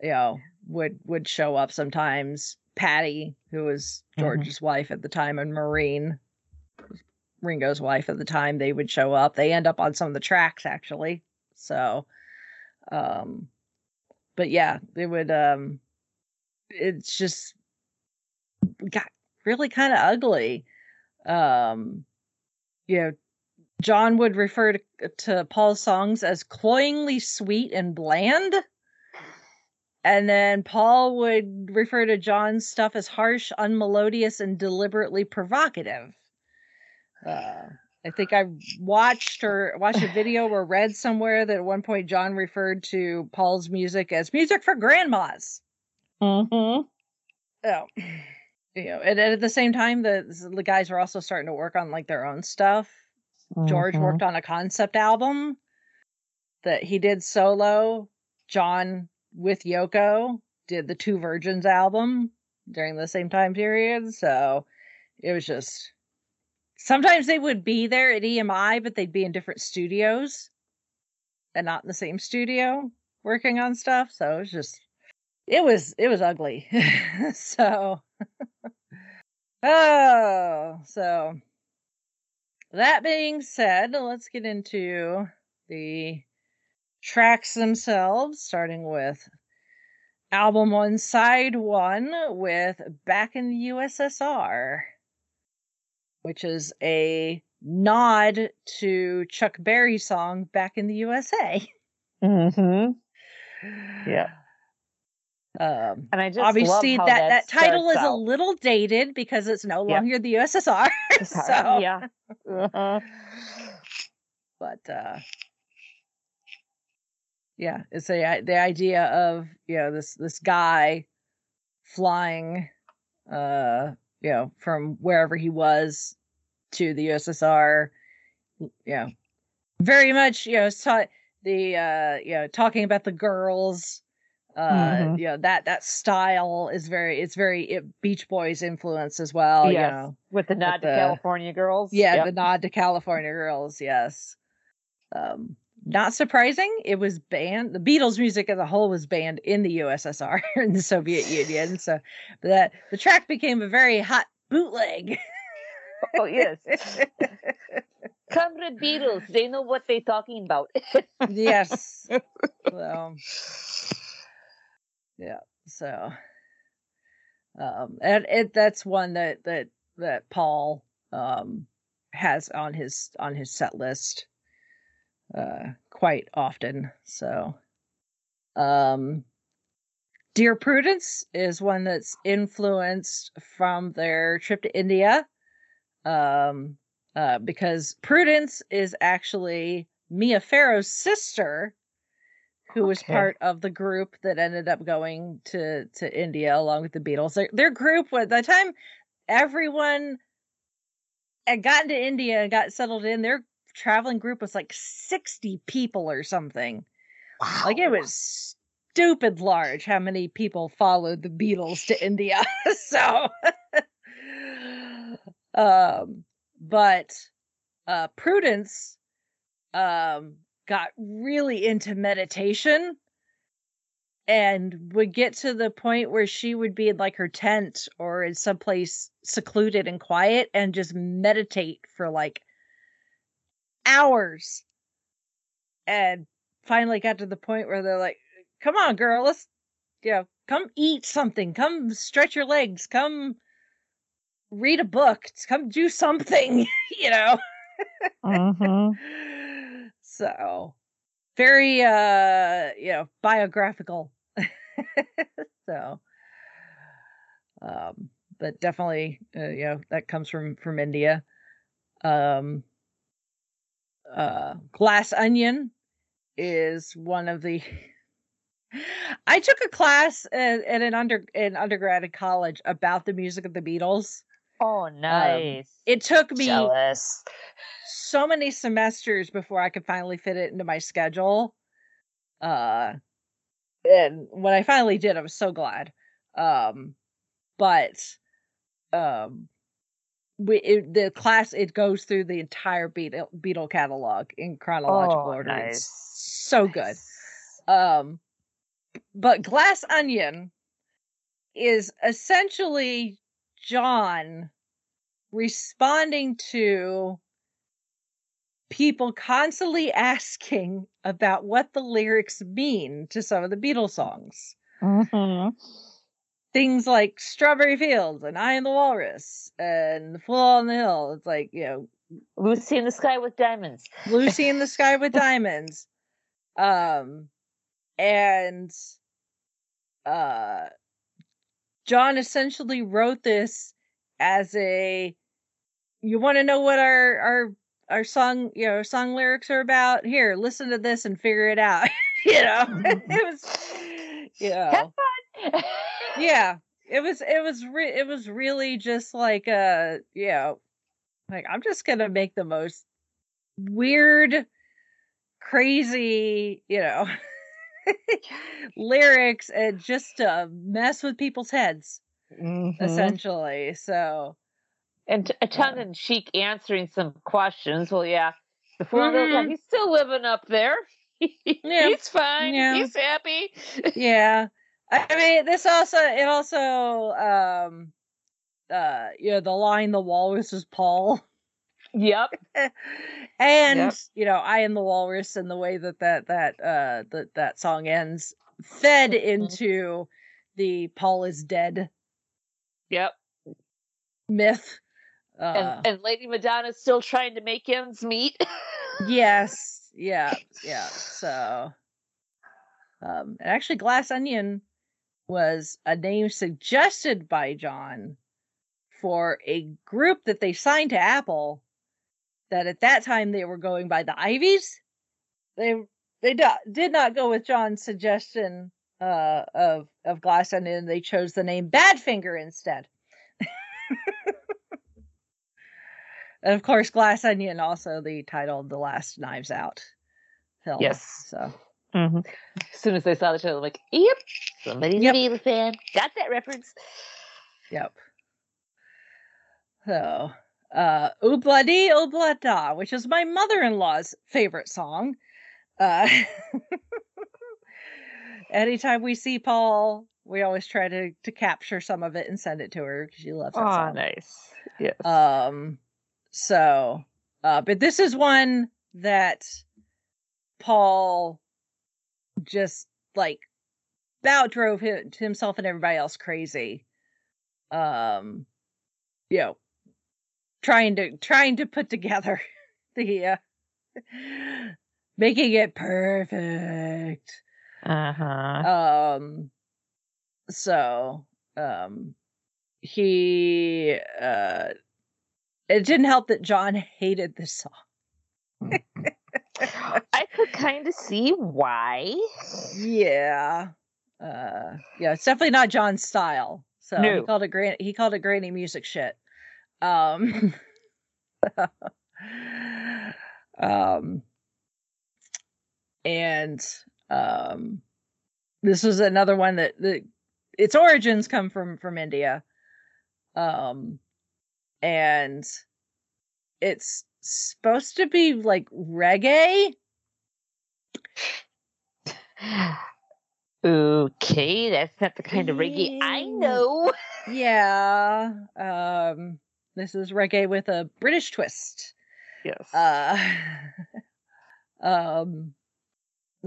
you know, would would show up sometimes. Pattie, who was Mhm. George's wife at the time, and Maureen, Ringo's wife at the time, they would show up. They end up on some of the tracks actually. So, um, but yeah, they would. Um, it's just got really kind of ugly. Um, you know, John would refer to, to Paul's songs as cloyingly sweet and bland. And then Paul would refer to John's stuff as harsh, unmelodious, and deliberately provocative. Uh, I think I watched or watched a video or read somewhere that at one point John referred to Paul's music as music for grandmas. Mm-hmm. Oh, you know, and, and at the same time, the the guys were also starting to work on like their own stuff. George Mm-hmm. worked on a concept album that he did solo. John with Yoko did the Two Virgins album during the same time period. So it was just sometimes they would be there at EMI, but they'd be in different studios and not in the same studio working on stuff. So it was just it was it was ugly. so oh so that being said, let's get into the tracks themselves, starting with album one, side one, with Back in the USSR, which is a nod to Chuck Berry's song Back in the USA. Mm-hmm. Yeah. Um, And I just obviously love how that, that title is starts a little dated because it's no Yep. longer the USSR. so yeah. Uh-huh. but uh yeah it's a the idea of you know this this guy flying uh you know from wherever he was to the ussr you know very much you know ta- the uh you know talking about the girls uh Mhm. you know that that style is very it's very it, beach boys influence as well you know With the nod to the- California girls. yeah, Yep. the nod to California Girls, yes. Um, not surprising, it was banned. The Beatles music as a whole was banned in the USSR in the Soviet Union. So that the track became a very hot bootleg. Oh yes. Comrade Beatles, they know what they're talking about. yes. So, yeah. So, um, and it that's one that that that Paul um has on his on his set list uh quite often. So, um, Dear Prudence is one that's influenced from their trip to India. Um, uh, because Prudence is actually Mia Farrow's sister, who was part of the group that ended up going to to India along with the Beatles. Their, their group was the time everyone had gotten to India and got settled in. Their traveling group was like sixty people or something. Like it was stupid large how many people followed the Beatles to India. so um but uh Prudence um got really into meditation and would get to the point where she would be in like her tent or in some place secluded and quiet and just meditate for like hours. And finally got to the point where they're like come on girl let's you know come eat something. Come stretch your legs. Come read a book. Come do something you know? Mm-hmm. so very uh you know biographical. So um but definitely uh, you know that comes from from india. Um uh glass onion is one of the i took a class at, at an under in undergrad at college about the music of the beatles Oh, nice. it took me Jealous. so many semesters before I could finally fit it into my schedule. Uh and when I finally did, I was so glad. Um but um we it, the class it goes through the entire Beatle, Beatle catalog in chronological Oh, order. It's nice. so good. Um but Glass Onion is essentially John responding to people constantly asking about what the lyrics mean to some of the Beatles songs. Mhm. Things like Strawberry Fields and I Am the Walrus and The Fool on the Hill. It's like, you know, Lucy in the Sky with Diamonds. Lucy in the Sky with Diamonds. Um and uh John essentially wrote this as a you want to know what our our our song you know song lyrics are about here listen to this and figure it out you know it was you know Have fun. Yeah it was it was re- it was really just like uh you know like i'm just gonna make the most weird crazy you know lyrics and just to mess with people's heads Mhm. essentially so and a tongue in cheek answering some questions. Well, yeah, the fool, yeah, he's still living up there. Yeah. He's fine. Yeah. He's happy. yeah i mean this also it also um uh you know the line the walrus is paul yep. and Yep. you know i am the walrus and the way that that that uh that that song ends fed Mhm. into the paul is dead Yep. myth uh And, and Lady Madonna's still trying to make ends meet. yes yeah yeah so um and actually glass onion was a name suggested by john for a group that they signed to apple that at that time they were going by the Iveys. They they do, did not go with john's suggestion uh of of glass onion they chose the name badfinger instead. And of course glass onion also the title of the last knives out film Yes. so Mhm. As soon as they saw the trailer, I'm like, yep, somebody's Yep. a Beatles fan. Got that reference. Yep. So, uh, Ob-La-Di Ob-La-Da, which is my mother-in-law's favorite song. Uh, anytime we see Paul, we always try to to capture some of it and send it to her because she loves that Oh, song. nice. Yes. Um, so, uh, but this is one that Paul just like about drove him, himself and everybody else crazy. Um, you know, trying to trying to put together the uh, making it perfect. Uh huh. Um, so um, he uh, it didn't help that John hated this song. I could kind of see why. Yeah. Uh yeah, it's definitely not John's style. So he called it gran- he called it granny music shit. Um um and um this was another one that, the its origins come from from India. Um and it's supposed to be like reggae Okay, that's not the kind of reggae I know. Yeah. Um this is reggae with a British twist. Yes. Uh um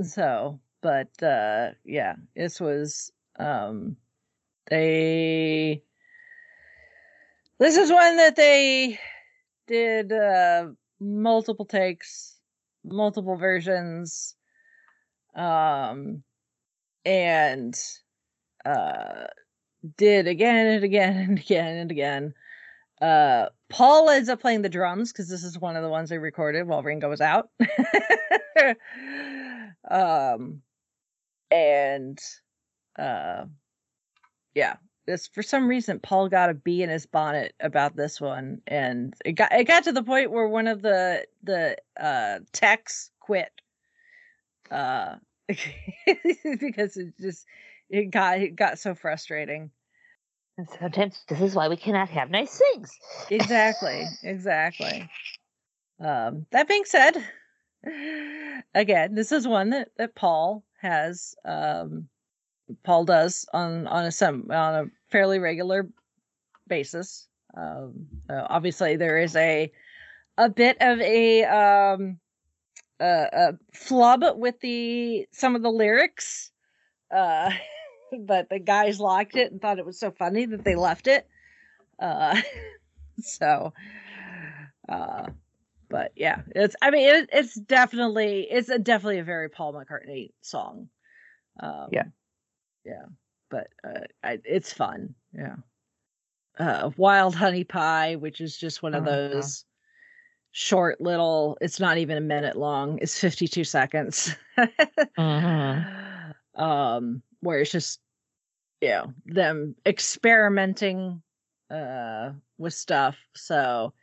so but uh yeah, this was um they this is one that they did uh multiple takes, multiple versions. Um and uh did again and again and again and again. Uh, Paul ends up playing the drums because this is one of the ones they recorded while Ringo was out. um, and uh, yeah, this for some reason Paul got a bee in his bonnet about this one, and it got it got to the point where one of the the uh techs quit. Uh, because it just it got it got so frustrating. and sometimes this is why we cannot have nice things. Exactly, exactly. Um, that being said, again, this is one that that Paul has um Paul does on on a some on a fairly regular basis. Um, uh, obviously, there is a a bit of a um a, a flub with the some of the lyrics, uh, but the guys liked it and thought it was so funny that they left it. Uh, so, uh, but yeah, it's I mean it, it's definitely it's a definitely a very Paul McCartney song. Um, Yeah. Yeah, but uh, I, it's fun. Yeah, uh, Wild Honey Pie, which is just one of Mhm. those short little. It's not even a minute long. It's fifty two seconds. Um, where it's just you know them experimenting uh with stuff. So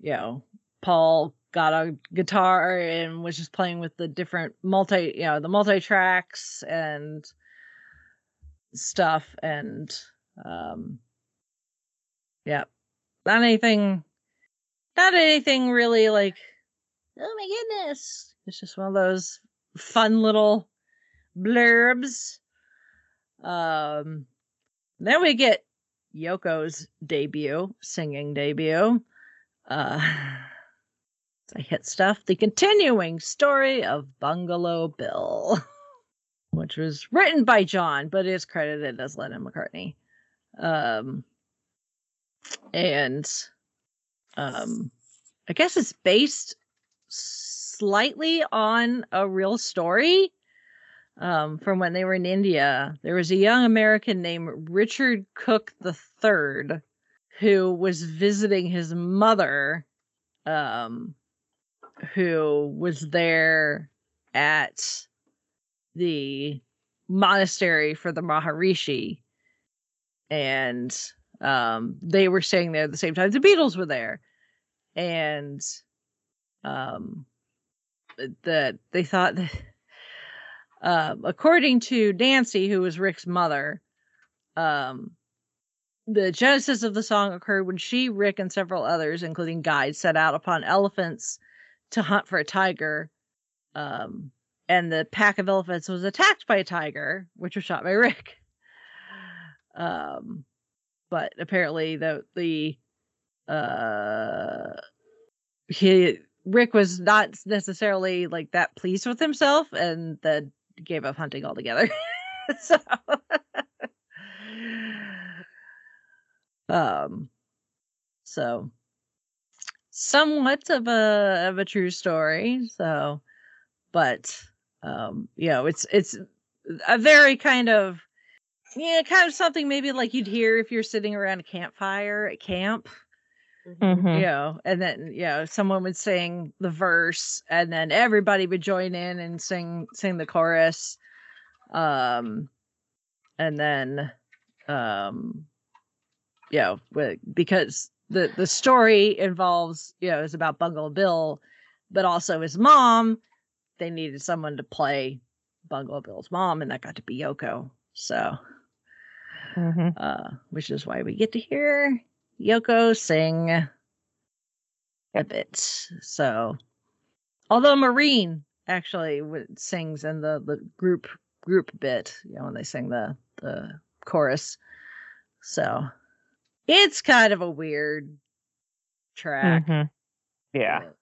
you know, Paul got a guitar and was just playing with the different multi, you know, the multi tracks and stuff, and um, yeah, not anything, not anything really like, oh my goodness, it's just one of those fun little blurbs. Um, then we get Yoko's debut, singing debut. Uh, I hit stuff. The continuing story of Bungalow Bill, which was written by John, but is credited as Lennon McCartney. Um, and um, I guess it's based slightly on a real story um, from when they were in India. There was a young American named Richard Cooke III who was visiting his mother, um, who was there at the monastery for the Maharishi. And um, they were staying there at the same time the Beatles were there. And um, that they thought that, uh, according to Nancy, who was Rick's mother, um, the genesis of the song occurred when she, Rick, and several others, including guides, set out upon elephants to hunt for a tiger. Um, and the pack of elephants was attacked by a tiger, which was shot by Rick. Um, but apparently the the uh he Rick was not necessarily like that pleased with himself, and then gave up hunting altogether. so um so somewhat of a of a true story so but um you know it's it's a very kind of yeah kind of something maybe like you'd hear if you're sitting around a campfire at camp. Mhm. you know and then you know someone would sing the verse and then everybody would join in and sing sing the chorus. Um and then um you know because the the story involves you know is about Bungle Bill but also his mom they needed someone to play Bungalow Bill's mom and that got to be Yoko so Mhm. uh, which is why we get to hear Yoko sing a bit. So, although Maureen actually sings in the, the group group bit, you know, when they sing the the chorus, so it's kind of a weird track. Mhm. Yeah. but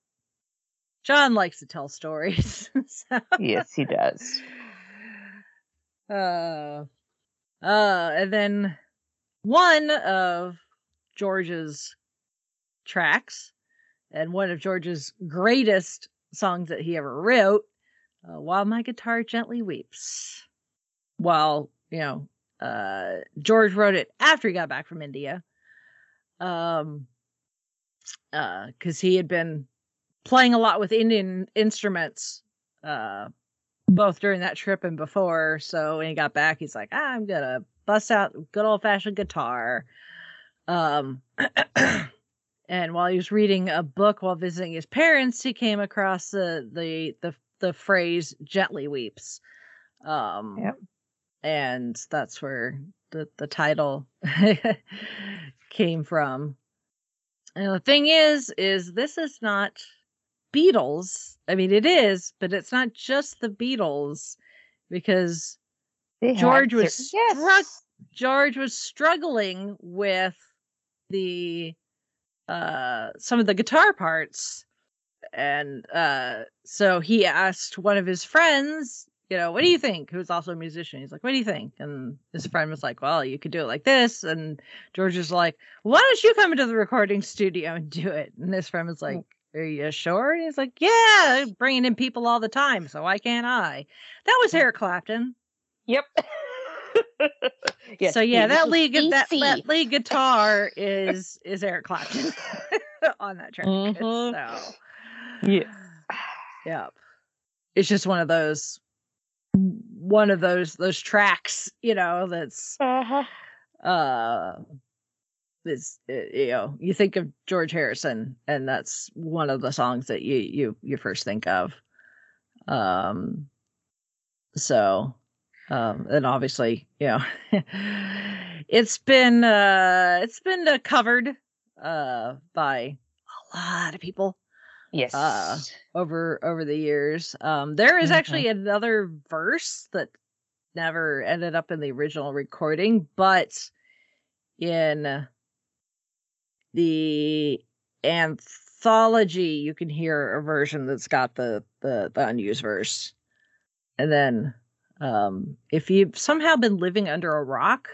John likes to tell stories. so. Yes, he does. Uh, uh, and then one of George's tracks and one of George's greatest songs that he ever wrote, uh, While My Guitar Gently Weeps. While, you know, uh, George wrote it after he got back from India. Um, uh, cause he had been playing a lot with Indian instruments, uh, both during that trip and before. So when he got back, he's like, ah, I'm gonna bust out good old fashioned guitar. Um, and while he was reading a book while visiting his parents, he came across the the the the phrase "gently weeps." Um, Yep. and that's where the the title came from. And the thing is, is this is not Beatles. I mean, it is, but it's not just the Beatles because They George was struck George was struggling with the uh some of the guitar parts. And uh so he asked one of his friends you know what do you think? who's also a musician. He's like what do you think? And his friend was like well you could do it like this. And george was like why don't you come into the recording studio and do it? And his friend was like are you sure and he's like yeah bringing in people all the time so why can't i that was eric clapton Yep. yes, so yeah, that lead that, that lead guitar is is Eric Clapton on that track. Mhm. So Yes. yep, it's just one of those one of those those tracks, you know, that's Uh-huh. uh this you know you think of George Harrison and that's one of the songs that you you you first think of. Um so um and obviously you know it's been uh it's been uh, covered uh by a lot of people Yes. Uh, over over the years um there is Mhm. actually another verse that never ended up in the original recording but in the anthology you can hear a version that's got the the, the unused verse. And then um if you've somehow been living under a rock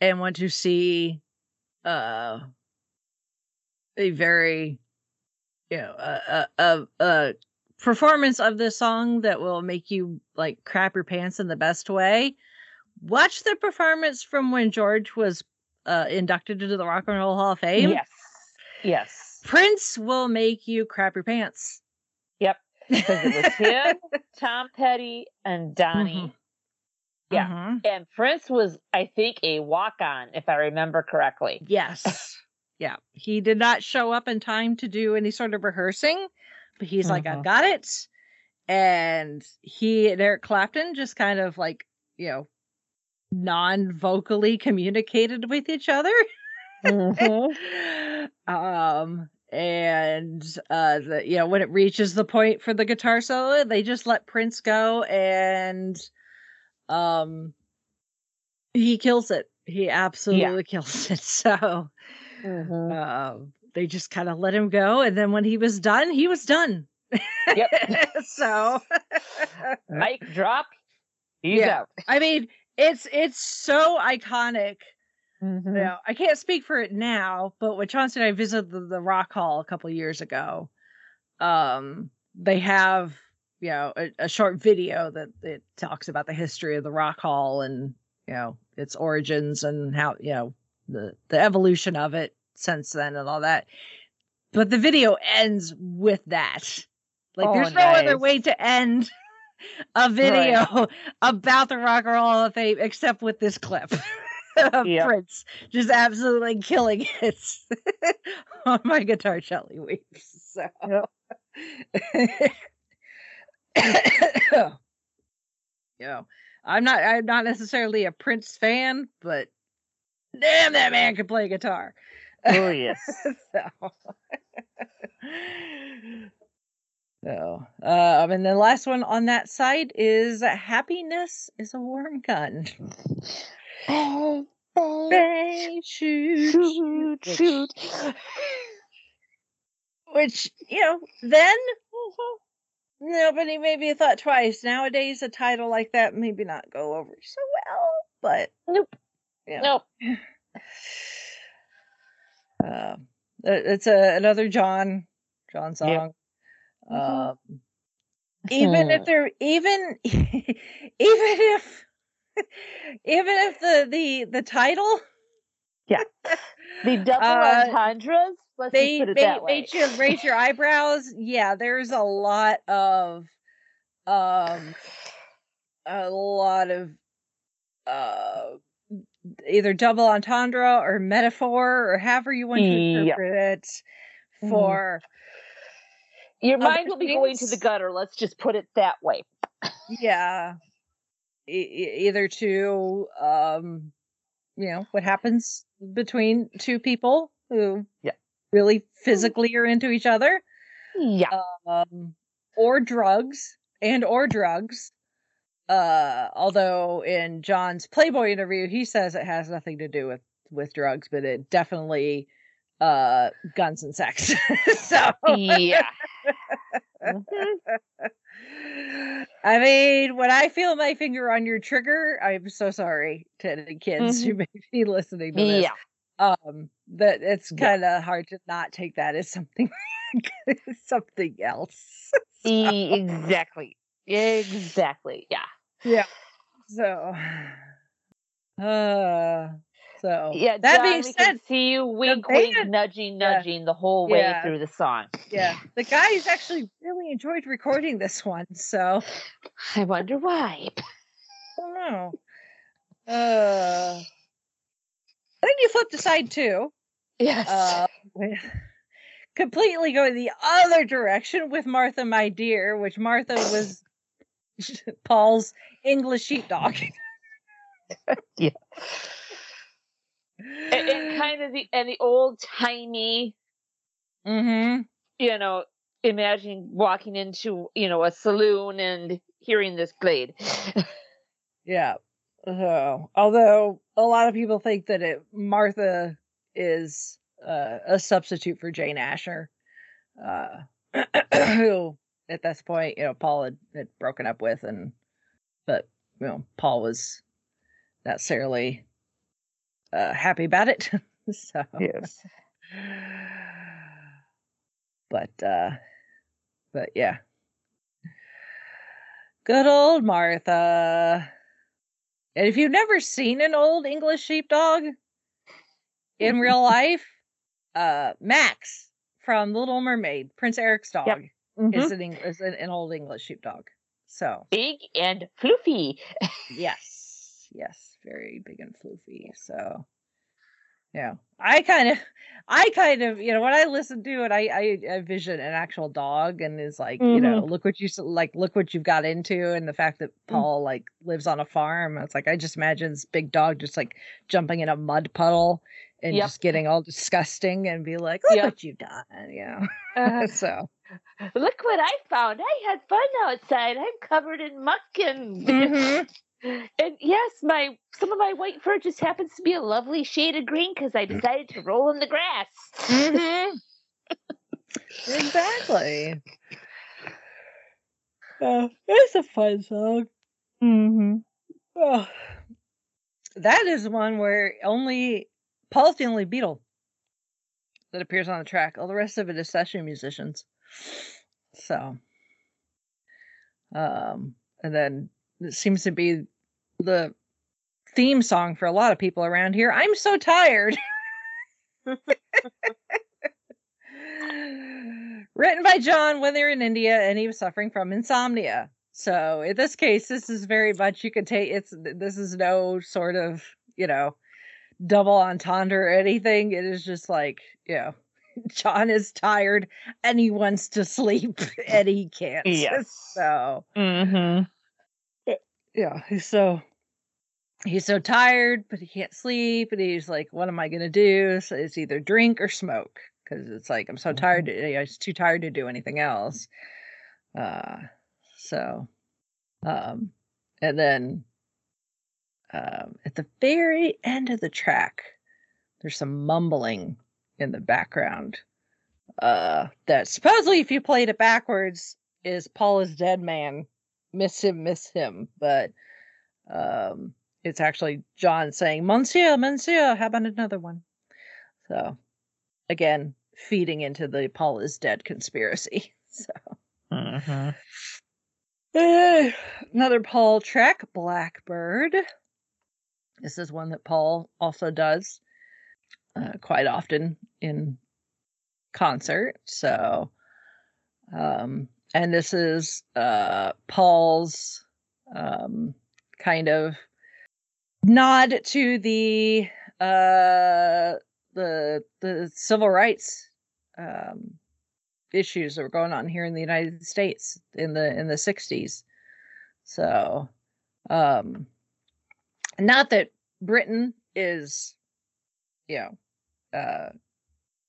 and want to see uh a very you know a a, a, a performance of this song that will make you like crap your pants in the best way watch the performance from when george was uh inducted into the rock and roll hall of fame yes. Yes. prince will make you crap your pants Yep. Because it was him, Tom Petty, and Dhani. Yeah. Mhm. And Prince was, I think, a walk on, if I remember correctly. Yes. yeah. He did not show up in time to do any sort of rehearsing, but he's like, I've Mhm. got it. And he and Eric Clapton just kind of like, you know, non vocally communicated with each other. Mhm. um, and uh, the, you know, when it reaches the point for the guitar solo, they just let Prince go and um, he kills it. He absolutely kills it. So, Mhm. um, they just kind of let him go, and then when he was done, he was done. Yep. so, Mic drop. He's Yeah. out. I mean, it's it's so iconic. Mhm. You know, I can't speak for it now, but when Chauncey and I visited the, the Rock Hall a couple years ago, um, they have you know a, a short video that it talks about the history of the Rock Hall and you know its origins and how you know the the evolution of it since then and all that. But the video ends with that. Like, Oh, there's no other way to end a video about the Rock and Roll Hall of Fame except with this clip of Yep. Prince just absolutely killing it on my guitar. gently weeps. So. you know, I'm not. I'm not necessarily a Prince fan, but damn, that man can play guitar. Oh, yes. so, so um, and the last one on that side is happiness is a warm gun. Hey, Bang, shoot, shoot, which- shoot. Which you know, then nobody maybe thought twice. Nowadays, a title like that maybe not go over so well, but Nope. yeah. Nope. Uh, it's a another John John song. Yep. Mhm. Um, even if they're even even if even if the the the title yeah The double Uh, entendres. Let's they put it made, that way. made you raise your eyebrows. Yeah, there's a lot of um a lot of uh either double entendre or metaphor or however you want to Yep. interpret it Mhm. for Your mind will be going to the gutter. Let's just put it that way. yeah e- e- either to um you know what happens between two people who Yeah. really physically are into each other Yeah. um or drugs and or drugs uh although in John's Playboy interview he says it has nothing to do with with drugs, but it definitely uh guns and sex. so yeah. I mean, when I feel my finger on your trigger, I'm so sorry to any kids who may be listening to this. Yeah. Um, that it's kind of hard to not take that as something something else. E- exactly. Exactly. Yeah. Yeah. So, uh, so Yeah. That John, being we said, can see you wink, band- wink, nudging, Yeah. nudging the whole way Yeah. through the song. yeah, the guys actually really enjoyed recording this one. So I wonder why. I don't know. Uh, then you flip to side two. Yes. uh, with- completely going the other direction with Martha, my dear, which Martha was Paul's English sheepdog. Yeah. And, and kind of the and the old timey, Mm-hmm. you know, imagine walking into you know a saloon and hearing this played. Yeah. So, although a lot of people think that it Martha is uh, a substitute for Jane Asher, uh, who at this point, you know, Paul had, had broken up with, and but you know, Paul was not necessarily uh, happy about it. so, Yes. but uh, but yeah, good old Martha. And if you've never seen an old English sheepdog in real life, uh, Max from Little Mermaid, Prince Eric's dog, Mhm. is an is an, an old English sheepdog. So Big and fluffy. yes, yes, very big and floofy. So yeah, I kind of, I kind of, you know, when I listen to it, I I, I vision an actual dog and is like, you know, look what you like, look what you've got into, and the fact that Paul like lives on a farm. It's like I just imagine this big dog just like jumping in a mud puddle and Yep. just getting all disgusting and be like, look Yep. what you've done, you know. Uh, so look what I found. I had fun outside. I'm covered in muck and Mhm. And yes, my some of my white fur just happens to be a lovely shade of green because I decided to roll in the grass. Mhm. exactly. Oh, it's a fun song. Mm-hmm. Oh, that is one where only Paul's the only Beatle that appears on the track. All the rest of it is session musicians. So, um, and then it seems to be the theme song for a lot of people around here. I'm so tired. Written by John when they're in India and he was suffering from insomnia. So in this case, this is very much you can take it's this is no sort of, you know, double entendre or anything. It is just like, you know, John is tired and he wants to sleep and he can't. Yes. So Mm-hmm. Yeah, he's so he's so tired, but he can't sleep, and he's like, "What am I gonna do?" So it's either drink or smoke, because it's like I'm so tired. To, you know, he's too tired to do anything else. Uh, so, um, and then um, at the very end of the track, there's some mumbling in the background. Uh, that supposedly, if you played it backwards, is Paul is dead man miss him, miss him. But um, it's actually John saying, Monsieur, Monsieur, how about another one? So again, feeding into the Paul is dead conspiracy. So. Eh, another Paul track, Blackbird. This is one that Paul also does uh, quite often in concert. So, um, and this is uh, Paul's um, kind of nod to the uh, the the civil rights um, issues that were going on here in the United States in the in the 60s. So um not that Britain is you know uh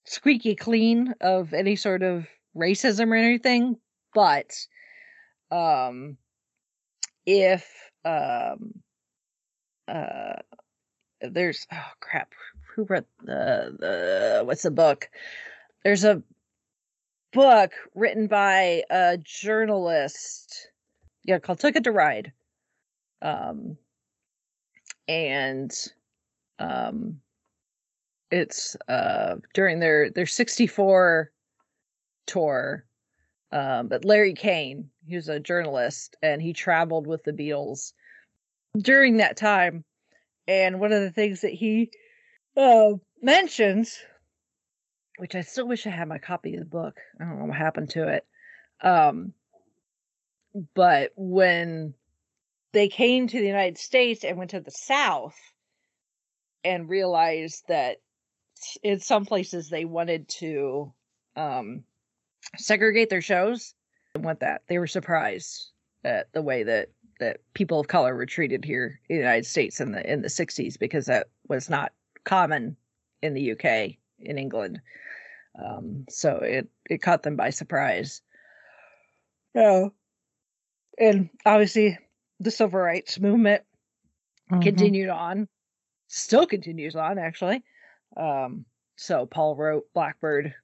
squeaky clean of any sort of racism or anything, but um if um uh there's oh crap who wrote the the what's the book? There's a book written by a journalist yeah called ticket to ride. Um and um it's uh during their their 64 tour um but larry kane he was a journalist and he traveled with the beatles during that time. And one of the things that he uh mentions which i still wish i had my copy of the book i don't know what happened to it um but when they came to the united states and went to the south and realized that in some places they wanted to um segregate their shows? And want that. They were surprised at the way that that people of color were treated here in the united states in the in the 60s because that was not common in the uk in england. Um so it it caught them by surprise. Yeah and obviously the civil rights movement Mhm. continued on still continues on actually. Um so paul wrote blackbird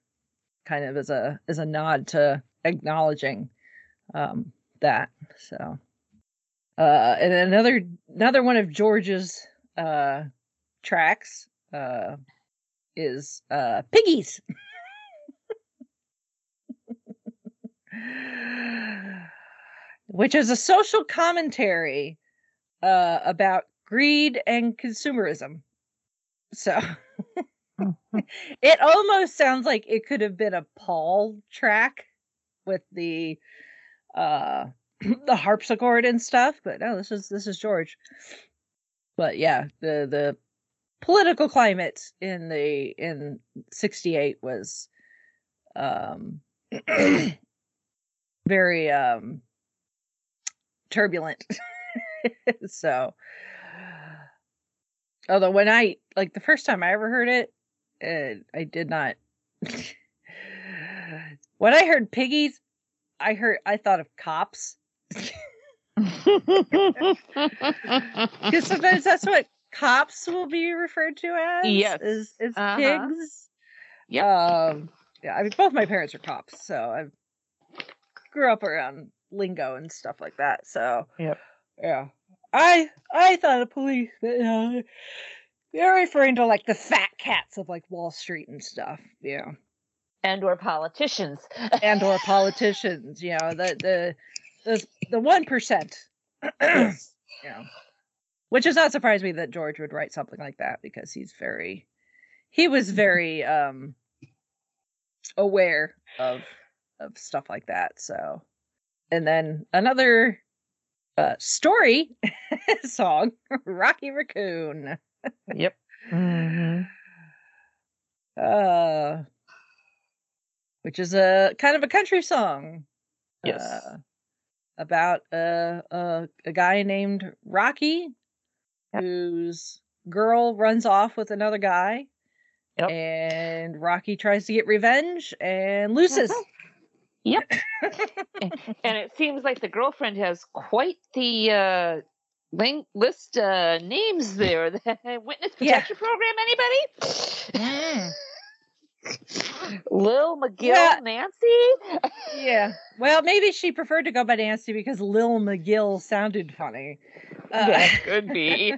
kind of as a as a nod to acknowledging um that so. Uh and another another one of george's uh tracks uh is uh piggies. Which is a social commentary uh about greed and consumerism. So it almost sounds like it could have been a paul track with the uh the harpsichord and stuff but no this is this is george. But yeah the the political climate in the in 68 was um very um turbulent. So although when i like the first time i ever heard it uh, i did not when i heard piggies i heard i thought of cops because sometimes that's what cops will be referred to as Yes. is, is Uh-huh. pigs Yep. um yeah i mean both my parents are cops so i grew up around lingo and stuff like that so Yep. yeah i i thought of police but, uh, they're referring to like the fat cats of like wall street and stuff yeah. And or politicians. and or politicians you know the the the, the one percent. You know which does not surprise me that george would write something like that because he's very he was very um aware of of stuff like that so. And then another uh story song rocky raccoon yep. hmm uh which is a kind of a country song Yes. uh, about a, a a guy named Rocky Yep. whose girl runs off with another guy Yep. and Rocky tries to get revenge and loses Yep. and it seems like the girlfriend has quite the uh, link list uh, names there. The witness Yeah. protection program. Anybody? Lil McGill, Yeah. Nancy. yeah well maybe she preferred to go by Nancy because Lil McGill sounded funny uh, that could be.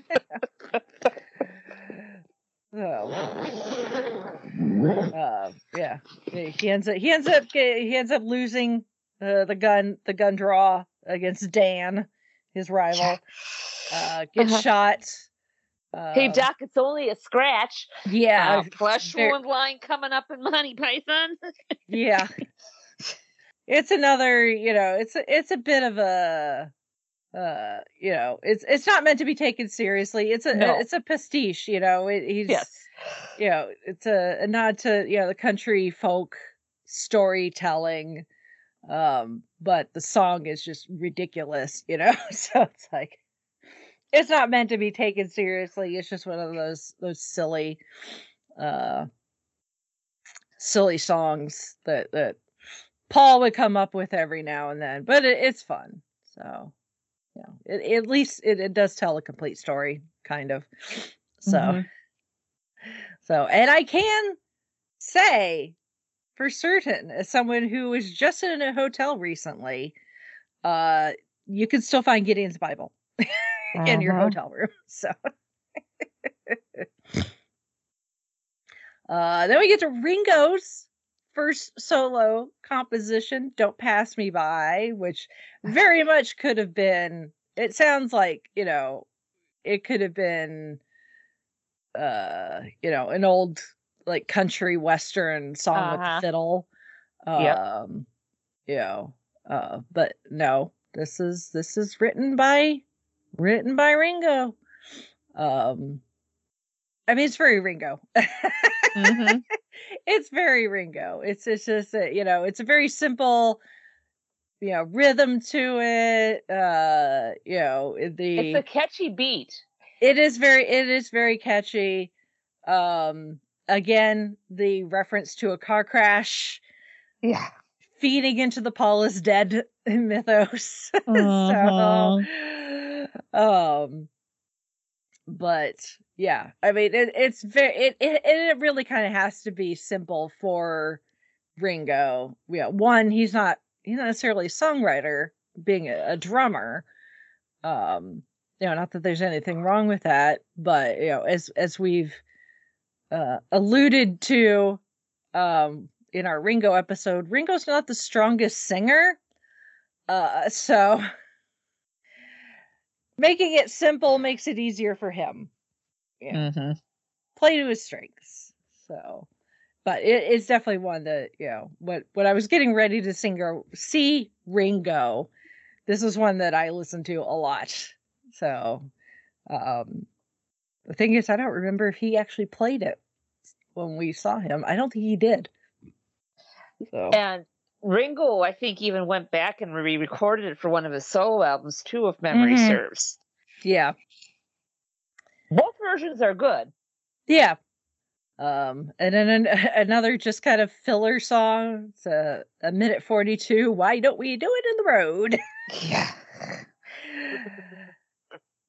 so, uh, yeah, he he ends up he ends up he ends up losing uh, the gun the gun draw against Dan, his rival. Uh, gets Uh-huh. shot. Uh, hey Doc, it's only a scratch. Yeah, Uh, flesh wound line coming up in Monty Python. yeah. It's another, you know, it's a, it's a bit of a, uh, you know, it's it's not meant to be taken seriously. It's a No. it's a pastiche, you know. It, he's yes. you know, it's a, a nod to you know the country folk storytelling, um, but the song is just ridiculous, you know. so it's like it's not meant to be taken seriously. It's just one of those those silly, uh, silly songs that that Paul would come up with every now and then, but it, it's fun. So yeah, it, at least it, it does tell a complete story, kind of. So, Mhm. so, and I can say for certain, as someone who was just in a hotel recently, uh, you can still find Gideon's Bible in your Uh-huh. hotel room. So, uh, then we get to Ringo's first solo composition, "Don't Pass Me By," which very much could have been. It sounds like you know, it could have been, uh, you know, an old like country western song with Uh-huh. a fiddle. Yep. Um, you know, uh, but no, this is this is written by written by Ringo. Um, I mean, it's very Ringo. Mhm. it's very Ringo. It's it's just a, you know, it's a very simple, you know, rhythm to it. Uh, you know, the It's a catchy beat. it is very it is very catchy. Um, again, the reference to a car crash Yeah. feeding into the Paul is dead mythos. Mhm. so, um, but yeah, I mean, it, it's very, it, it, it really kind of has to be simple for Ringo. Yeah, one, he's not, he's not necessarily a songwriter, being a, a drummer. Um, you know, not that there's anything wrong with that, but you know, as as we've uh, alluded to um, in our Ringo episode, Ringo's not the strongest singer. Uh, so making it simple makes it easier for him. Yeah. Mm-hmm. Play to his strengths. So, but it, it's definitely one that, you know, what, when I was getting ready to sing or see Ringo, this is one that I listened to a lot. So, um, the thing is, I don't remember if he actually played it when we saw him. I don't think he did. So, And Ringo, I think, even went back and re-recorded it for one of his solo albums too, if memory Mhm. serves. yeah. Both versions are good. Yeah. Um, and then an, another just kind of filler song. It's a, a minute 42. Why don't we do it in the road? Yeah.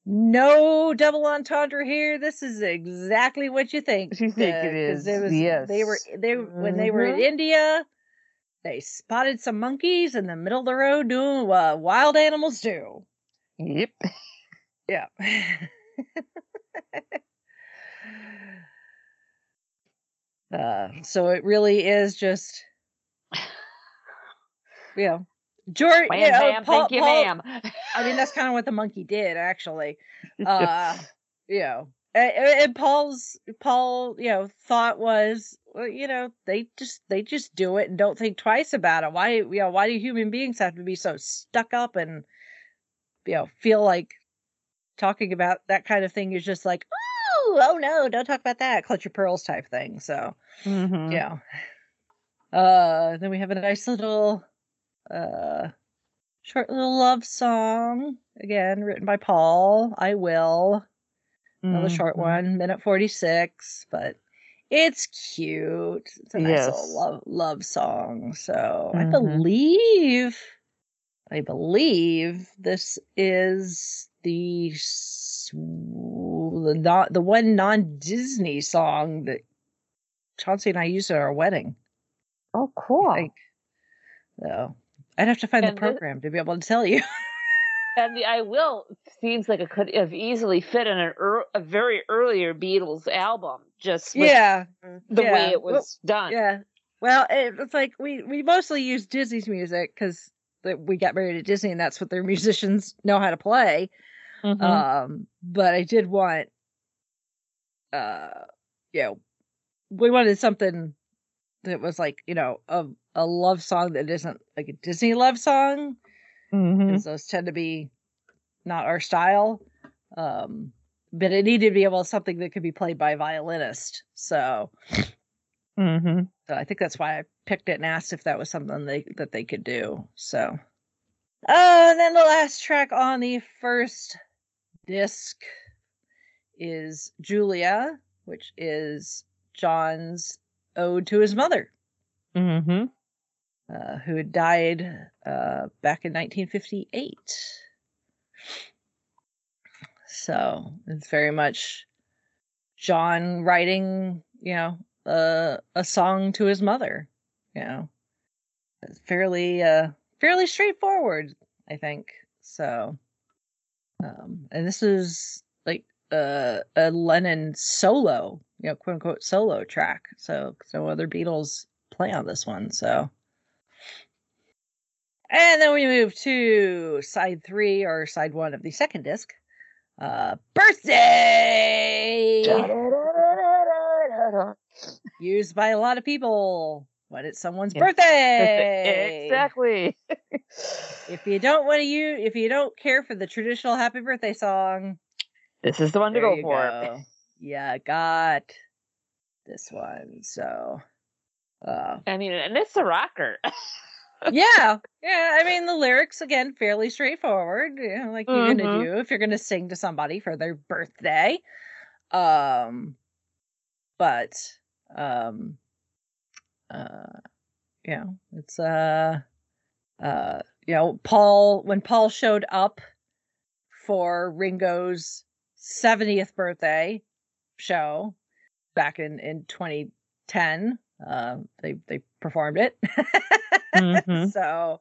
no double entendre here. This is exactly what you think. You think it uh, 'cause is, was, They were, yes. they, when they were in Mhm. India, they spotted some monkeys in the middle of the road doing what wild animals do. Yep. Yeah. uh, so it really is just, you know, George. Wham, know, bam, Paul, thank you, Paul- ma'am. I mean, that's kind of what the monkey did, actually. Uh, you know, and, and Paul's Paul, you know, thought was, well, you know, they just they just do it and don't think twice about it. Why, you know, why do human beings have to be so stuck up and, you know, feel like talking about that kind of thing is just like, oh, oh no, don't talk about that, clutch your pearls type thing. So, Mhm. yeah. Uh, then we have a nice little, uh, short little love song again, written by Paul. I will another short Mhm. one, minute forty six, but it's cute. It's a nice little love love song. So I Mhm. believe, I believe this is the the not the one non Disney song that Chauncey and I used at our wedding. Oh, cool. I. So I'd have to find And the program to be able to tell you. And the I Will seems like it could have easily fit in an ear a very earlier Beatles album, just with yeah, the way yeah. it Well, was done. Yeah. Well, it, it's like we we mostly use Disney's music because we got married at Disney, and that's what their musicians know how to play. Mhm. Um, but I did want, uh, you know, we wanted something that was like you know a a love song that isn't like a Disney love song Mhm. because those tend to be not our style. Um, but it needed to be able something that could be played by a violinist. So. Mhm. So I think that's why I picked it and asked if that was something they that they could do. So Oh, and then the last track on the first disc is Julia, which is John's ode to his mother, Mhm. uh, who had died uh, back in 1958. So it's very much John writing, you know, a a song to his mother. You know, it's fairly uh fairly straightforward, I think. So, um, and this is like a a Lennon solo, you know, quote unquote solo track. So no other Beatles play on this one. So. And then we move to side three or side one of the second disc. Uh, birthday used by a lot of people when it's someone's Yeah. birthday. exactly. If you don't want to use, if you don't care for the traditional happy birthday song, This is the one to go for. go. Yeah, got this one. So, uh, I mean, and it's a rocker. yeah, yeah. I mean, the lyrics again fairly straightforward. You know, like you're gonna Mhm. do if you're gonna sing to somebody for their birthday. Um, but um, uh, you know, it's uh, uh, you know, Paul when Paul showed up for Ringo's 70th birthday show back in in 2010 uh, they they performed it. Mhm. so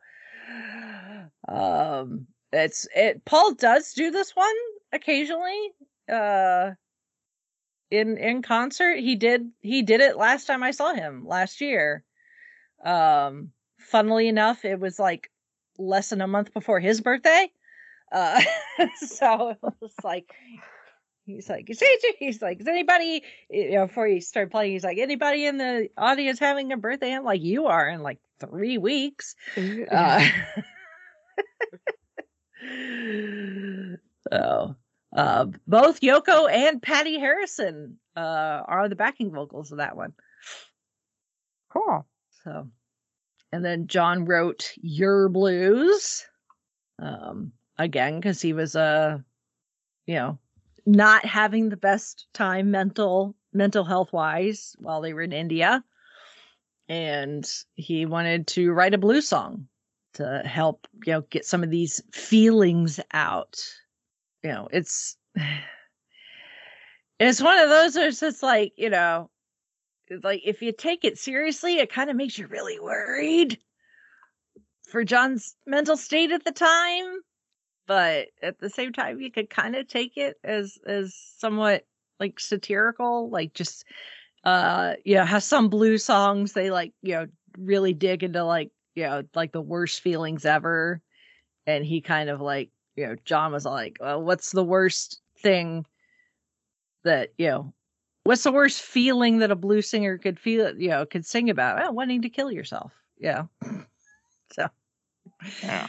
um it's it paul does do this one occasionally uh in in concert. He did he did it last time i saw him last year. Um funnily enough it was like less than a month before his birthday. Uh so it was like he's like is it- he's like is anybody you know before he started playing he's like anybody in the audience having a birthday i'm like you are in like three weeks uh, so uh, both Yoko and Pattie Harrison uh, are the backing vocals of that one. cool. So, and then John wrote "Your Blues," um, again because he was uh, you know, not having the best time mental mental health wise while they were in India, and he wanted to write a blues song to help you know get some of these feelings out. You know, it's it's one of those where it's just like you know like if you take it seriously, it kind of makes you really worried for John's mental state at the time. But at the same time, you could kind of take it as as somewhat like satirical, like just uh you know, how some blues songs they like, you know, really dig into like, you know, like the worst feelings ever. And he kind of like, you know, John was like, well, what's the worst thing that, you know, what's the worst feeling that a blues singer could feel you know could sing about oh, wanting to kill yourself yeah so Yeah.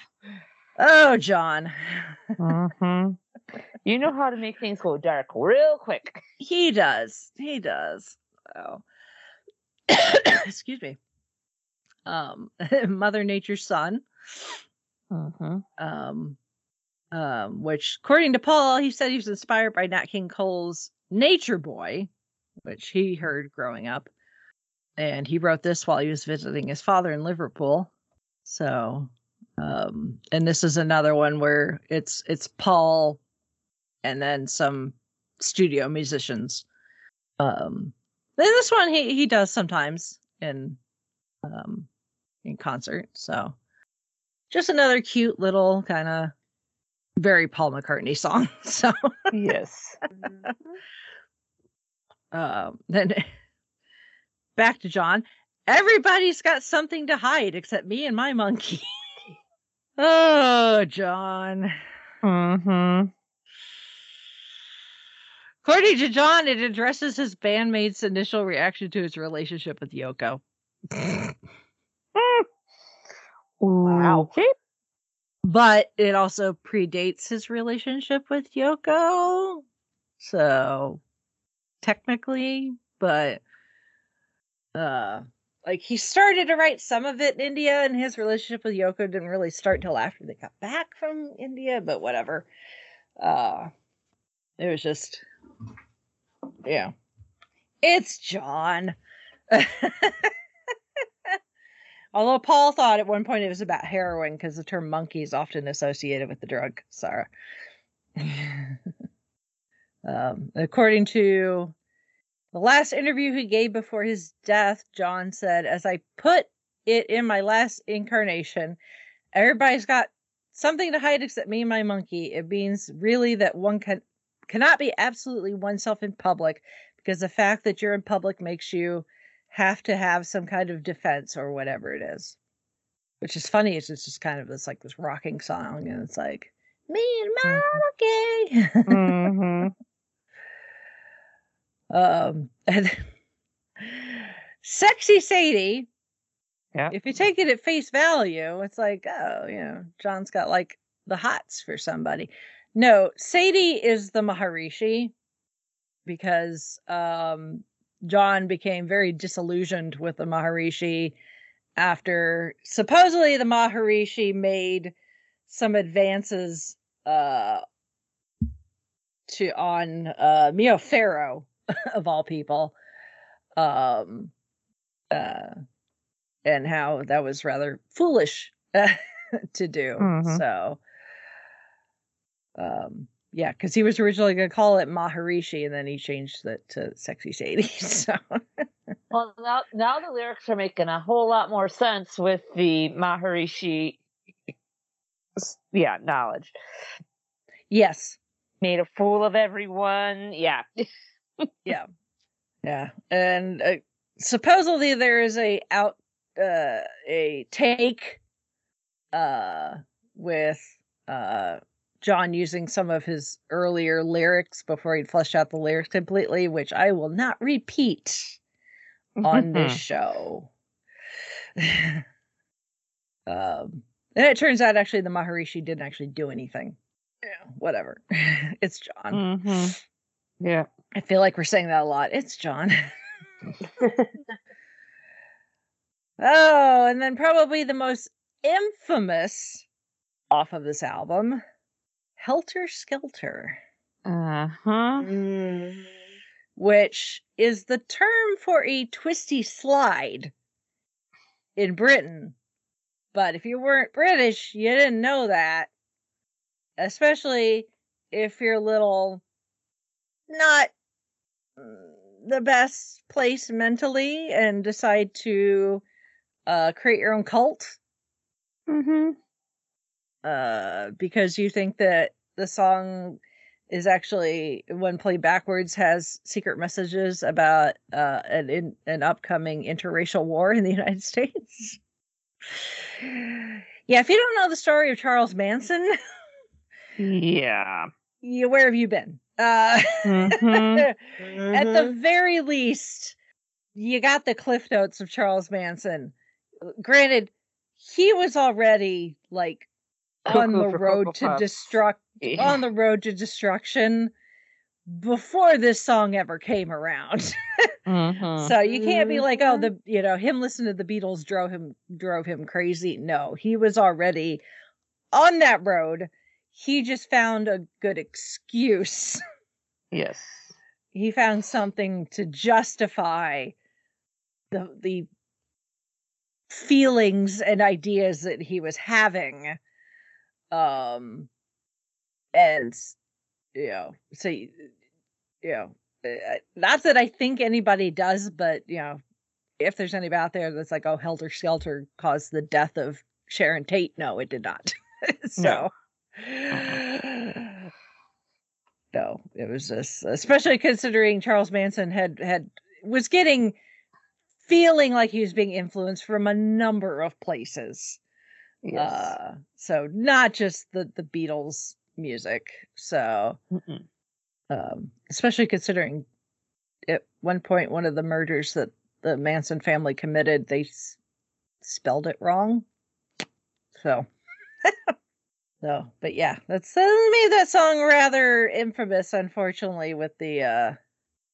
Oh john. Hmm You know how to make things go dark real quick. he does. He does. Oh excuse me. Um mother nature's son. Mm-hmm. um um which according to paul he said he was inspired by nat king cole's nature boy which he heard growing up. And he wrote this while he was visiting his father in liverpool. So um and this is another one where it's it's paul and then some studio musicians. Um then this one he he does sometimes in um in concert. So just another cute little kind of very paul mccartney song. So Yes. um then back to john. Everybody's got something to hide except me and my monkey oh john Mm-hmm. according to john it addresses his bandmates initial reaction to his relationship with yoko Wow. Okay. but it also predates his relationship with Yoko. So technically, but uh like he started to write some of it in India and his relationship with Yoko didn't really start till after they got back from India, but whatever. Uh it was just yeah. It's John. Although Paul thought at one point it was about heroin because the term monkey is often associated with the drug. Sarah. um, according to the last interview he gave before his death, John said, As I put it in my last incarnation, everybody's got something to hide except me and my monkey. It means really that one can cannot be absolutely oneself in public because the fact that you're in public makes you have to have some kind of defense or whatever it is. Which is funny, it's just kind of this like this rocking song, and it's like me and my monkey. hmm um and sexy sadie Yeah. if you take it at face value it's like oh you know john's got like the hots for somebody no sadie is the maharishi because um john became very disillusioned with the maharishi after supposedly the maharishi made some advances uh to on uh mia farrow of all people um uh and how that was rather foolish to do Mhm. so um yeah because he was originally going to call it maharishi and then he changed it to sexy sadie so Well, now now the lyrics are making a whole lot more sense with the Maharishi, yeah, knowledge. yes Made a fool of everyone. Yeah. Yeah. Yeah. And uh, supposedly there is a out uh a take uh with uh john using some of his earlier lyrics before he'd fleshed out the lyrics completely which i will not repeat on this show. Um and it turns out actually the maharishi didn't actually do anything. Yeah whatever. It's john. Hmm Yeah. I feel like we're saying that a lot. It's John. oh, and then probably the most infamous off of this album, Helter Skelter, Uh huh. Mm. which is the term for a twisty slide in Britain. But if you weren't British, you didn't know that. Especially if you're a little not the best place mentally and decide to uh, create your own cult Mm-hmm. uh, because you think that the song is actually when played backwards has secret messages about uh, an in, an upcoming interracial war in the United States. yeah, if you don't know the story of Charles Manson, Yeah. you, where have you been? Uh, Mhm. At Mm-hmm. the very least, you got the cliff notes of Charles Manson. Granted, he was already like on the road to destruct on the road to destruction before this song ever came around. Mhm. so you can't be like, oh, the you know, him listening to the Beatles drove him drove him crazy. No, he was already on that road. He just found a good excuse. Yes. he found something to justify the the feelings and ideas that he was having um and you know so you know uh, not that i think anybody does but you know if there's anybody out there that's like oh helter skelter caused the death of sharon tate no it did not so no it was just especially considering charles manson had had was getting feeling like he was being influenced from a number of places. Yes. uh so not just the the beatles music so um especially considering at one point one of the murders that the manson family committed they s- spelled it wrong. So no but yeah that's that made that song rather infamous unfortunately with the uh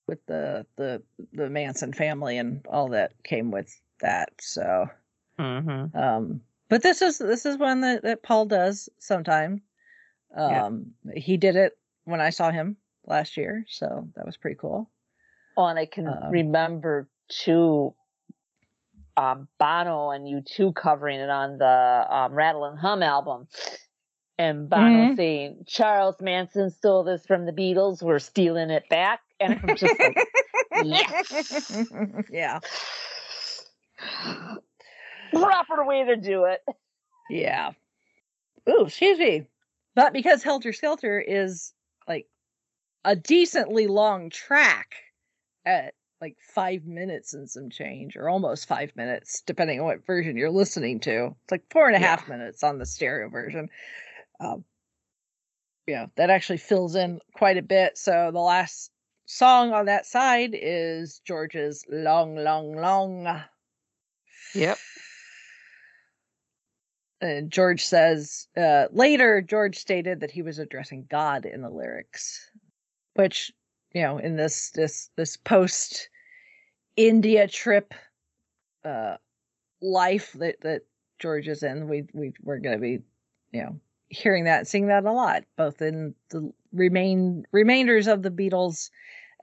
with the the the manson family and all that came with that so Mhm. um but this is this is one that, that paul does sometime Yeah. um he did it when i saw him last year so that was pretty cool Oh, and I can Um, remember too um, Bono and U2 covering it on the um, Rattle and Hum album. And Bono Mhm. saying, Charles Manson stole this from the Beatles, we're stealing it back. And I'm just like, yes. yeah. Proper way to do it. Yeah. Ooh, excuse me. But because Helter Skelter is like a decently long track at like five minutes and some change, or almost five minutes, depending on what version you're listening to. It's like four and a half minutes on the stereo version. Um, yeah, that actually fills in quite a bit. So the last song on that side is George's Long, Long, Long. Yep. And George says uh, later, George stated that he was addressing God in the lyrics, which you know, in this this this post India trip uh, life that that George is in, we we we're going to be you know hearing that seeing that a lot, both in the remain remainders of the Beatles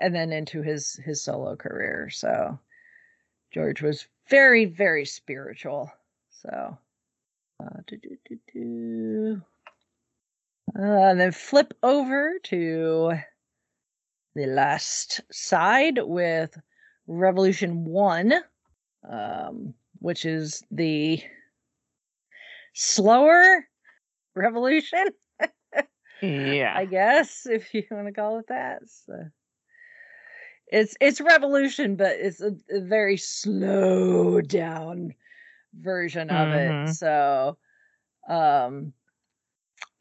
and then into his his solo career. So George was very very spiritual. So. Uh, do, do, do, do. Uh, and then flip over to the last side with Revolution 1, um, which is the slower revolution, Yeah. I guess, if you want to call it that. So it's it's revolution, but it's a, a very slow down version of Mhm. it. So um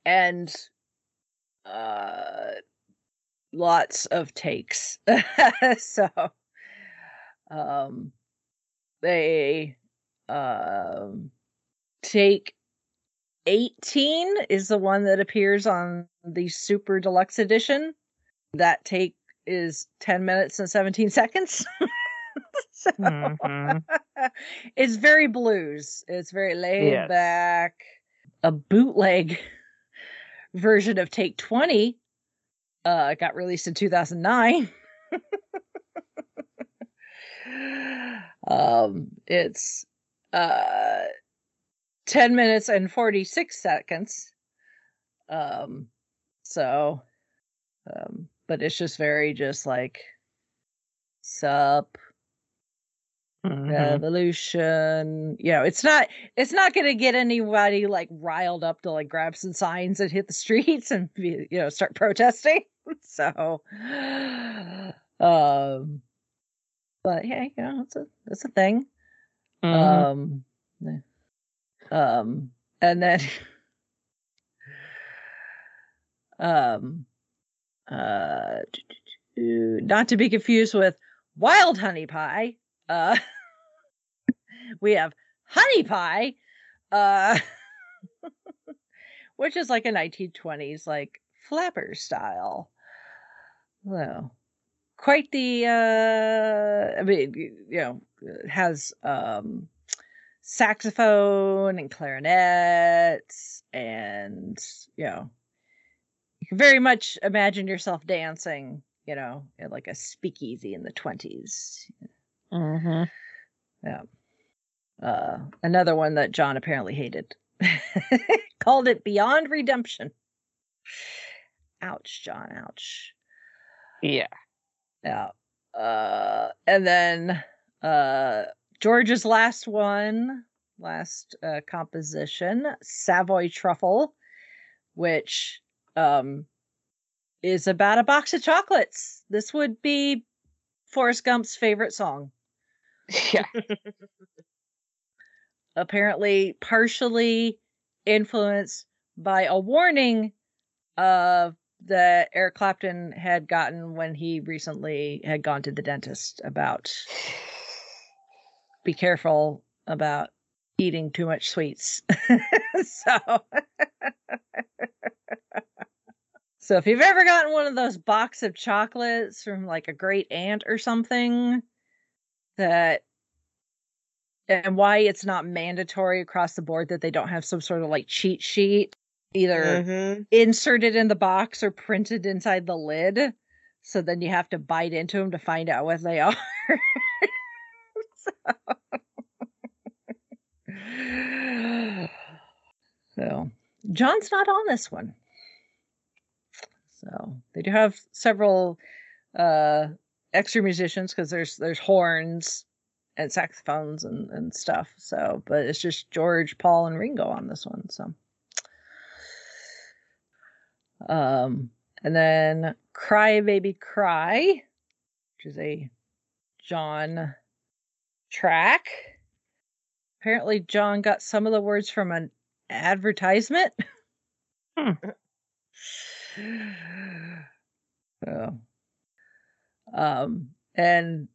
and uh lots of takes. so um they um take 18 is the one that appears on the super deluxe edition. That take is 10 minutes and 17 seconds. so Mhm. it's very blues. It's very laid Yes. back. A bootleg version of Take 20 uh got released in 2009. um it's uh 10 minutes and 46 seconds. Um so um but it's just very just like sup Mhm. revolution you know it's not it's not going to get anybody like riled up to like grab some signs and hit the streets and be, you know start protesting so um but yeah you know it's a it's a thing Mhm. um yeah. Um and then um uh not to be confused with wild honey pie uh we have honey pie uh which is like a 1920s like flapper style. Well quite the uh i mean you know has um saxophone and clarinets and you know you can very much imagine yourself dancing you know at like a speakeasy in the 20s Mhm. yeah. Uh, another one that John apparently hated. Called it Beyond Redemption. Ouch, John. Ouch. Yeah. Yeah. Uh, and then uh, George's last one, last uh, composition, Savoy Truffle, which um, is about a box of chocolates. This would be Forrest Gump's favorite song. Yeah. apparently partially influenced by a warning uh, that Eric Clapton had gotten when he recently had gone to the dentist about be careful about eating too much sweets. so So if you've ever gotten one of those box of chocolates from like a great aunt or something that and why it's not mandatory across the board that they don't have some sort of like cheat sheet either Mhm. inserted in the box or printed inside the lid so then you have to bite into them to find out what they are so John's not on this one. So they do have several uh extra musicians because there's there's horns and saxophones and, and stuff. So but it's just George, Paul, and Ringo on this one. So um and then Cry Baby Cry, which is a John track. Apparently, John got some of the words from an advertisement. Hmm. so, um, and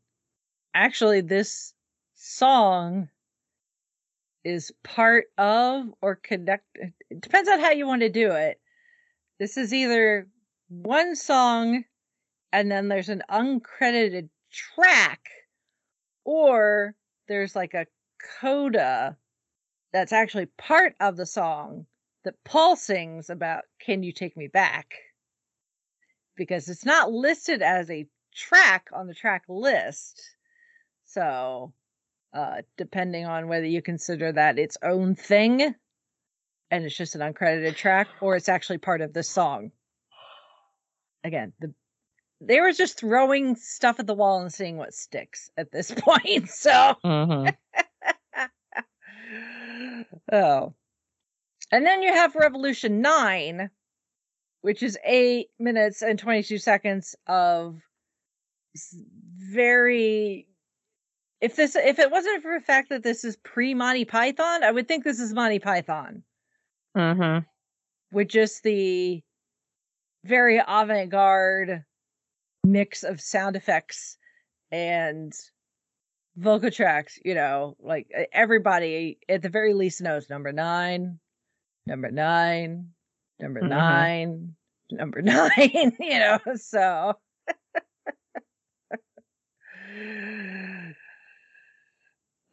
actually, this song is part of or connect. It depends on how you want to do it. This is either one song and then there's an uncredited track or there's like a coda that's actually part of the song that Paul sings about Can You Take Me Back? Because it's not listed as a track on the track list. So, uh, depending on whether you consider that its own thing and it's just an uncredited track or it's actually part of the song. Again, the they were just throwing stuff at the wall and seeing what sticks at this point. So, Mhm. oh. And then you have Revolution 9, which is 8 minutes and 22 seconds of very if this if it wasn't for the fact that this is pre Monty Python, I would think this is Monty Python Mhm. with just the very avant-garde mix of sound effects and vocal tracks you know like everybody at the very least knows number nine number nine number Mhm. nine number nine you know so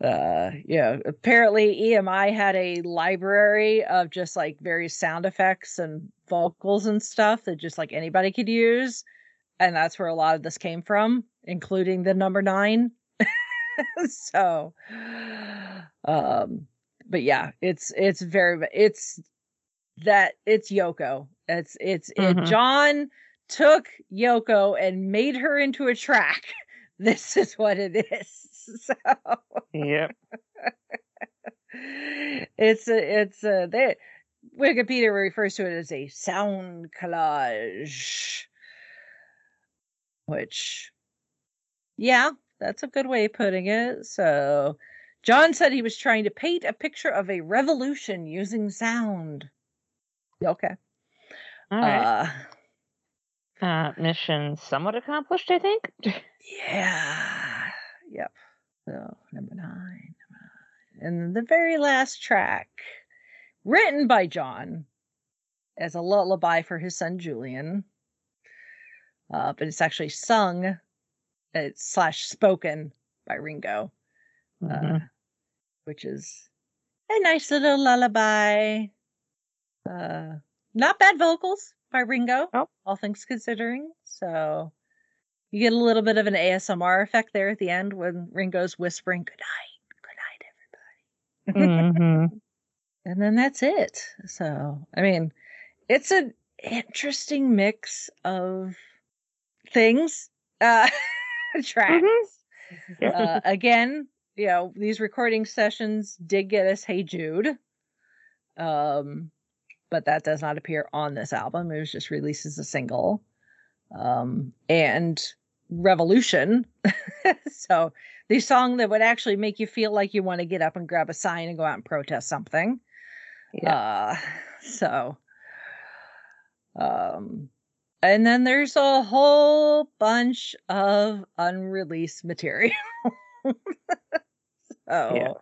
uh yeah apparently emi had a library of just like various sound effects and vocals and stuff that just like anybody could use and that's where a lot of this came from including the number nine. So um but yeah it's it's very it's that it's yoko. It's it's it Mhm. john took yoko and made her into a track. This is what it is. So Yep. it's a it's a they wikipedia refers to it as a sound collage which yeah that's a good way of putting it so john said he was trying to paint a picture of a revolution using sound okay All right. uh Uh, mission somewhat accomplished, I think. Yeah. Yep. So number nine. number nine. And the very last track, written by John as a lullaby for his son Julian. Uh, but it's actually sung it's slash spoken by Ringo. Uh, Mhm. which is a nice little lullaby. Uh not bad vocals by Ringo, Oh. all things considering. So you get a little bit of an ASMR effect there at the end when Ringo's whispering, Good night, good night, everybody. Mhm. And then that's it. So, I mean, it's an interesting mix of things, uh, tracks. Yeah. Uh, again, you know, these recording sessions did get us Hey Jude. Um, but that does not appear on this album. It was just released as a single. Um, and Revolution. so the song that would actually make you feel like you want to get up and grab a sign and go out and protest something. Yeah. Uh, so, um, and then there's a whole bunch of unreleased material. so,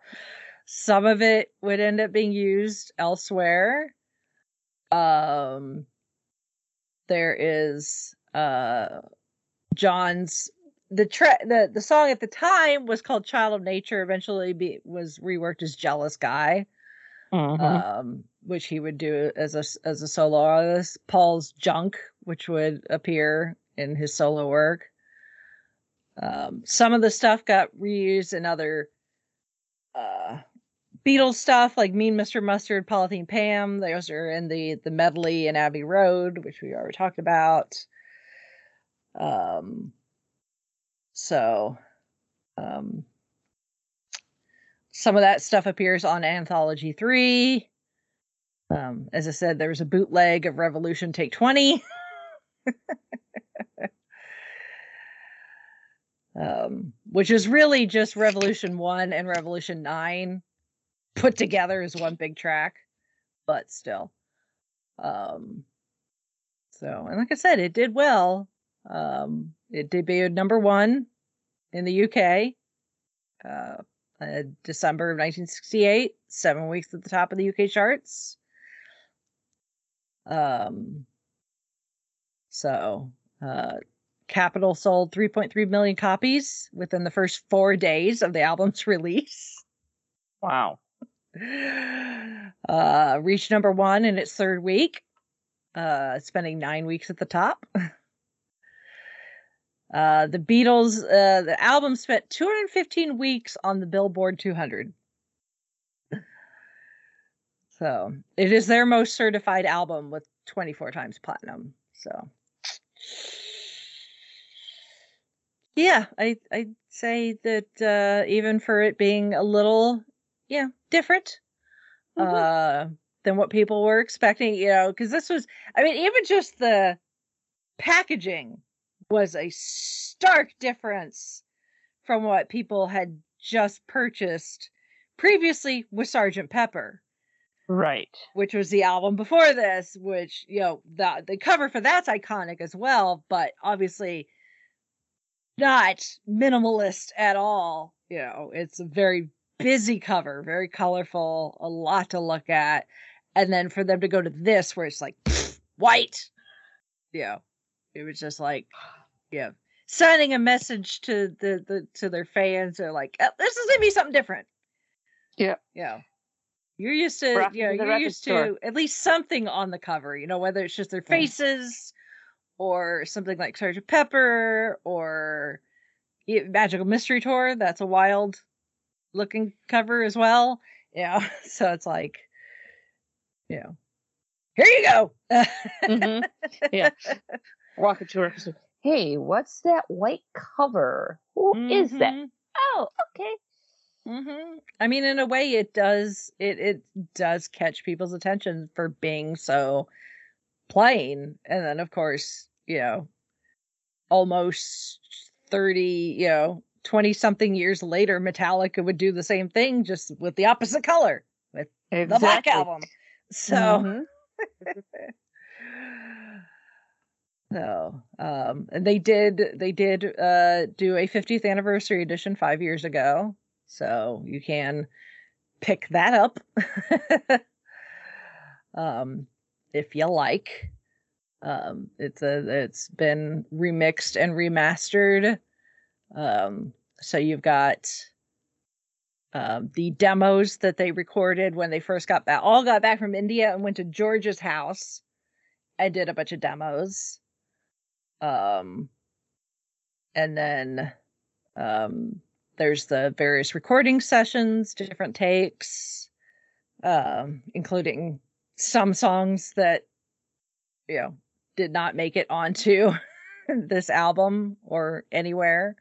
some of it would end up being used elsewhere. Um, there is uh John's the tra- the the song at the time was called Child of Nature. Eventually, be was reworked as Jealous Guy Mhm. um, which he would do as a as a solo artist. Paul's Junk, which would appear in his solo work. Um, some of the stuff got reused in other uh, Beatles stuff like Mean Mr. Mustard, Polythene Pam. Those are in the the medley in Abbey Road, which we already talked about. Um, so, um, some of that stuff appears on Anthology Three. Um, as I said, there was a bootleg of Revolution Take Twenty. um, which is really just Revolution 1 and Revolution 9 put together as one big track, but still. Um, so, and like I said, it did well. Um, it debuted number one in the UK, uh, uh, December of 1968, seven weeks at the top of the UK charts. Um, so, uh, Capitol sold 3.3 million copies within the first four days of the album's release. Wow. Uh, reached number one in its third week, uh, spending nine weeks at the top. Uh, the Beatles, uh, the album spent 215 weeks on the Billboard 200. So it is their most certified album with 24 times platinum. So yeah, I I'd say that uh, even for it being a little yeah different Mhm. uh, than what people were expecting, you know, because this was I mean even just the packaging was a stark difference from what people had just purchased previously with Sergeant Pepper Right. which was the album before this, which you know the the cover for that's iconic as well, but obviously not minimalist at all. You know, it's a very busy cover, very colorful, a lot to look at, and then for them to go to this where it's like white, you know, it was just like, yeah, sending a message to the the to their fans. They're like, "Oh, this is gonna be something different. Yeah. Yeah. You're used to, We're you know, you're used store. to at least something on the cover, you know, whether it's just their Yeah. faces or something like Sergeant Pepper or Magical Mystery Tour. That's a wild looking cover as well. Yeah. So it's like, you know, here you go. Mhm. Yeah. Walking to her. say, Hey, what's that white cover? Who is that? Mhm. Oh, okay. hmm I mean, in a way, it does it it does catch people's attention for being so plain, and then of course, you know, almost thirty, you know, twenty something years later, Metallica would do the same thing, just with the opposite color, with the Black Album. So. Mhm. So, um, and they did they did uh do a 50th anniversary edition five years ago, so you can pick that up, um, if you like. Um, it's a it's been remixed and remastered. Um, so you've got um, the demos that they recorded when they first got back, all got back from India and went to George's house and did a bunch of demos. Um, and then um, there's the various recording sessions, different takes, um, including some songs that you know did not make it onto this album or anywhere,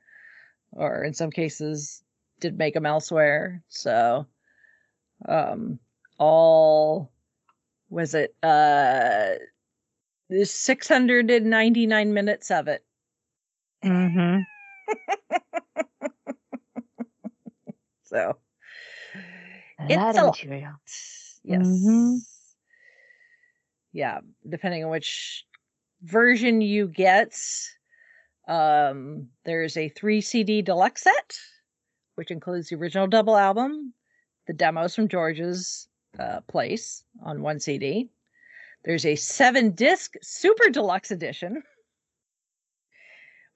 or in some cases did make them elsewhere. So, um, all was it uh there's 699 minutes of it. Mhm. So A It's a of lot. material. yes. Mhm. Yeah, depending on which version you get. Um there's a 3 CD deluxe set which includes the original double album, the demos from George's uh, place on one CD. There's a 7 disc super deluxe edition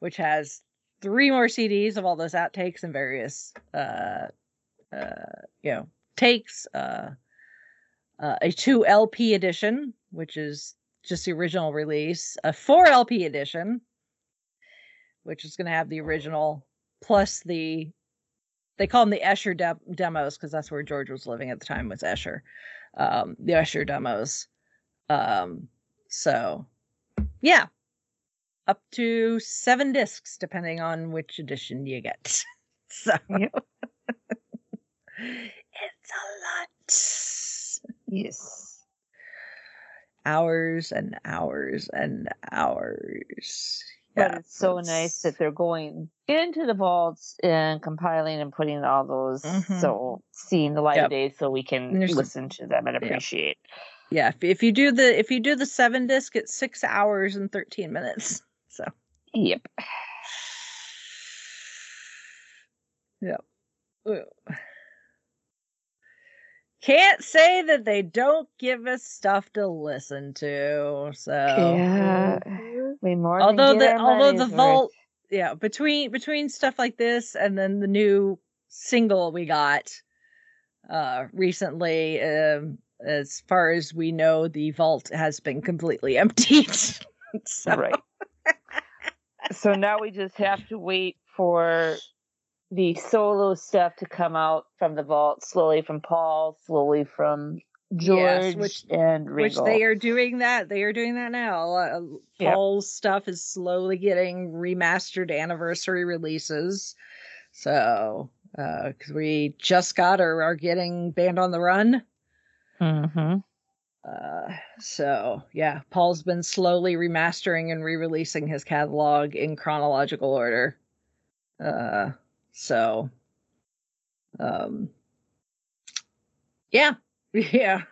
which has three more CDs of all those outtakes and various uh uh you know takes uh uh, a 2 LP edition, which is just the original release, a 4 LP edition, which is going to have the original plus the they call them the Esher de- demos because that's where George was living at the time was Esher, um, the Esher demos. Um, so yeah, up to seven discs depending on which edition you get. so Yep. it's a lot. Yes. Hours and hours and hours. But Yeah, it's so nice that they're going into the vaults and compiling and putting all those Mhm. so seeing the light Yep. of day so we can And there's some- listen to them and appreciate. Yeah. If, if you do the if you do the seven disc, it's six hours and thirteen minutes. So Yep. yep Ooh. Can't say that they don't give us stuff to listen to. So Yeah. We more although the although the money's worth. vault yeah between between stuff like this and then the new single we got uh recently um as far as we know the vault has been completely emptied. So Right. so now we just have to wait for the solo stuff to come out from the vault slowly from Paul, slowly from George Yes, which- and which they are doing that they are doing that now. Uh, Yep. paul's stuff is slowly getting remastered anniversary releases. So uh because we just got or are getting band on the run hmm Uh, so yeah, Paul's been slowly remastering and re-releasing his catalog in chronological order. Uh, so, um, yeah, yeah,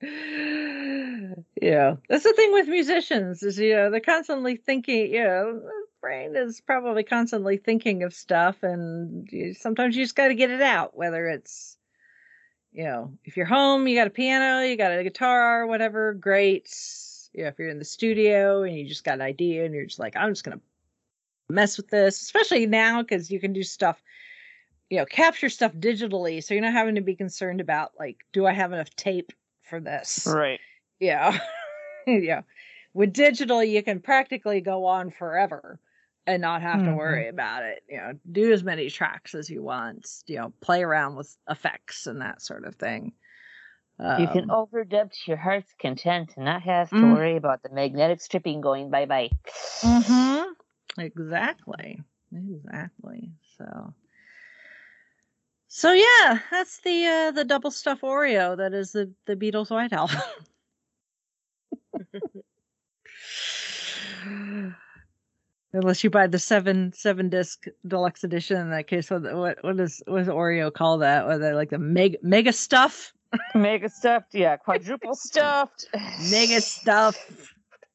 yeah. That's the thing with musicians is you know they're constantly thinking. You know, the brain is probably constantly thinking of stuff, and you, sometimes you just got to get it out, whether it's you know, if you're home, you got a piano, you got a guitar, whatever, great. You know, if you're in the studio and you just got an idea and you're just like, I'm just gonna mess with this, especially now because you can do stuff, you know, capture stuff digitally, so you're not having to be concerned about like, do I have enough tape for this? Right. Yeah. yeah. With digital, you can practically go on forever and not have to Mhm. worry about it. You know, do as many tracks as you want, you know, play around with effects and that sort of thing. You can Um, overdub to your heart's content and not have to Mm. worry about the magnetic stripping going bye bye. Mm-hmm. Exactly. Exactly. So So yeah, that's the uh the double stuff Oreo that is the the Beatles White Album. Unless you buy the seven seven disc deluxe edition, in that case, what what what is what does Oreo call that? What they like the mega mega stuff, Mega stuffed, yeah, quadruple stuffed. mega stuff.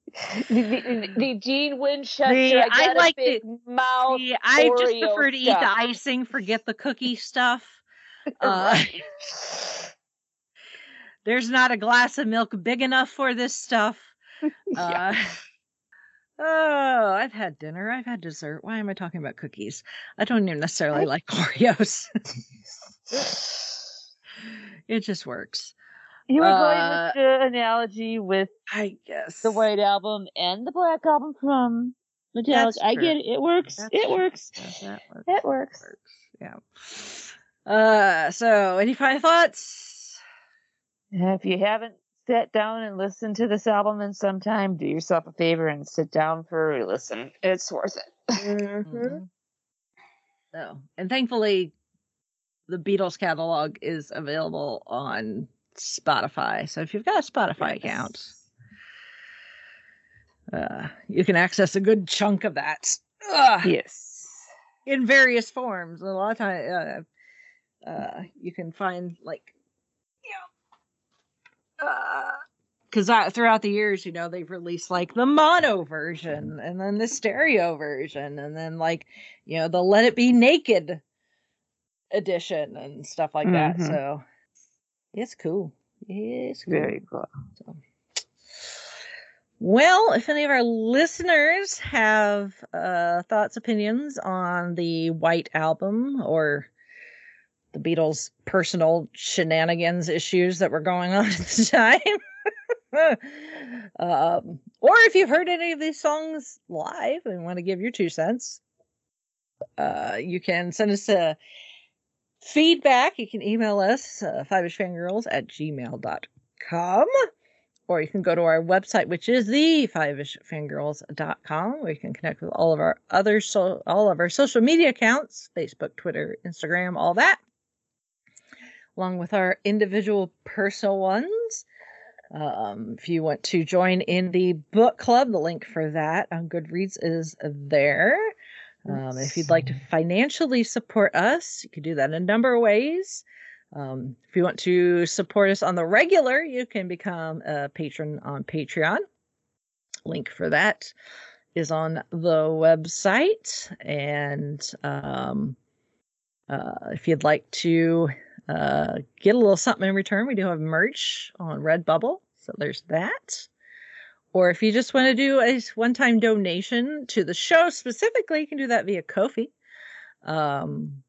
the, the, the Gene Winchester. The- I, I like big mouth. See, I just prefer to eat the icing, forget the cookie stuff. Uh, There's not a glass of milk big enough for this stuff. Yeah. Uh, oh, I've had dinner. I've had dessert. Why am I talking about cookies? I don't even necessarily I- like Oreos. it just works. You were Uh, going with the analogy with I guess the White Album and the Black Album from Metallica. I get it. It works. That's it true. works. That works. It works. works. Yeah. Uh, so any final thoughts? If you haven't sat down and listen to this album in some time, do yourself a favor and sit down for a listen. It's worth it. Mm-hmm. Mhm. So, and thankfully, the Beatles catalog is available on Spotify. So if you've got a Spotify account, uh, you can access a good chunk of that Ugh, Yes. in various forms. A lot of time, uh, uh, you can find like, you because throughout the years, you know, they've released like the mono version and then the stereo version and then like, you know, the Let It Be Naked edition and stuff like that. Mhm. So it's cool. It's cool. Very cool. So. Well, if any of our listeners have uh, thoughts, opinions on the White Album or the Beatles' personal shenanigans issues that were going on at the time, um, or if you've heard any of these songs live and want to give your two cents, Uh, you can send us a feedback. You can email us, uh, fiveishfangirls at gmail.com. Or you can go to our website, which is the fiveishfangirls.com, where you can connect with all of our other so all of our social media accounts, Facebook, Twitter, Instagram, all that. Along with our individual personal ones. Um, if you want to join in the book club, the link for that on Goodreads is there. Um, if you'd like to financially support us, you can do that in a number of ways. Um, if you want to support us on the regular, you can become a patron on Patreon. Link for that is on the website. And um, uh, if you'd like to uh, get a little something in return, we do have merch on Redbubble. So there's that. Or if you just want to do a one time donation to the show specifically, you can do that via Ko-fi. Um,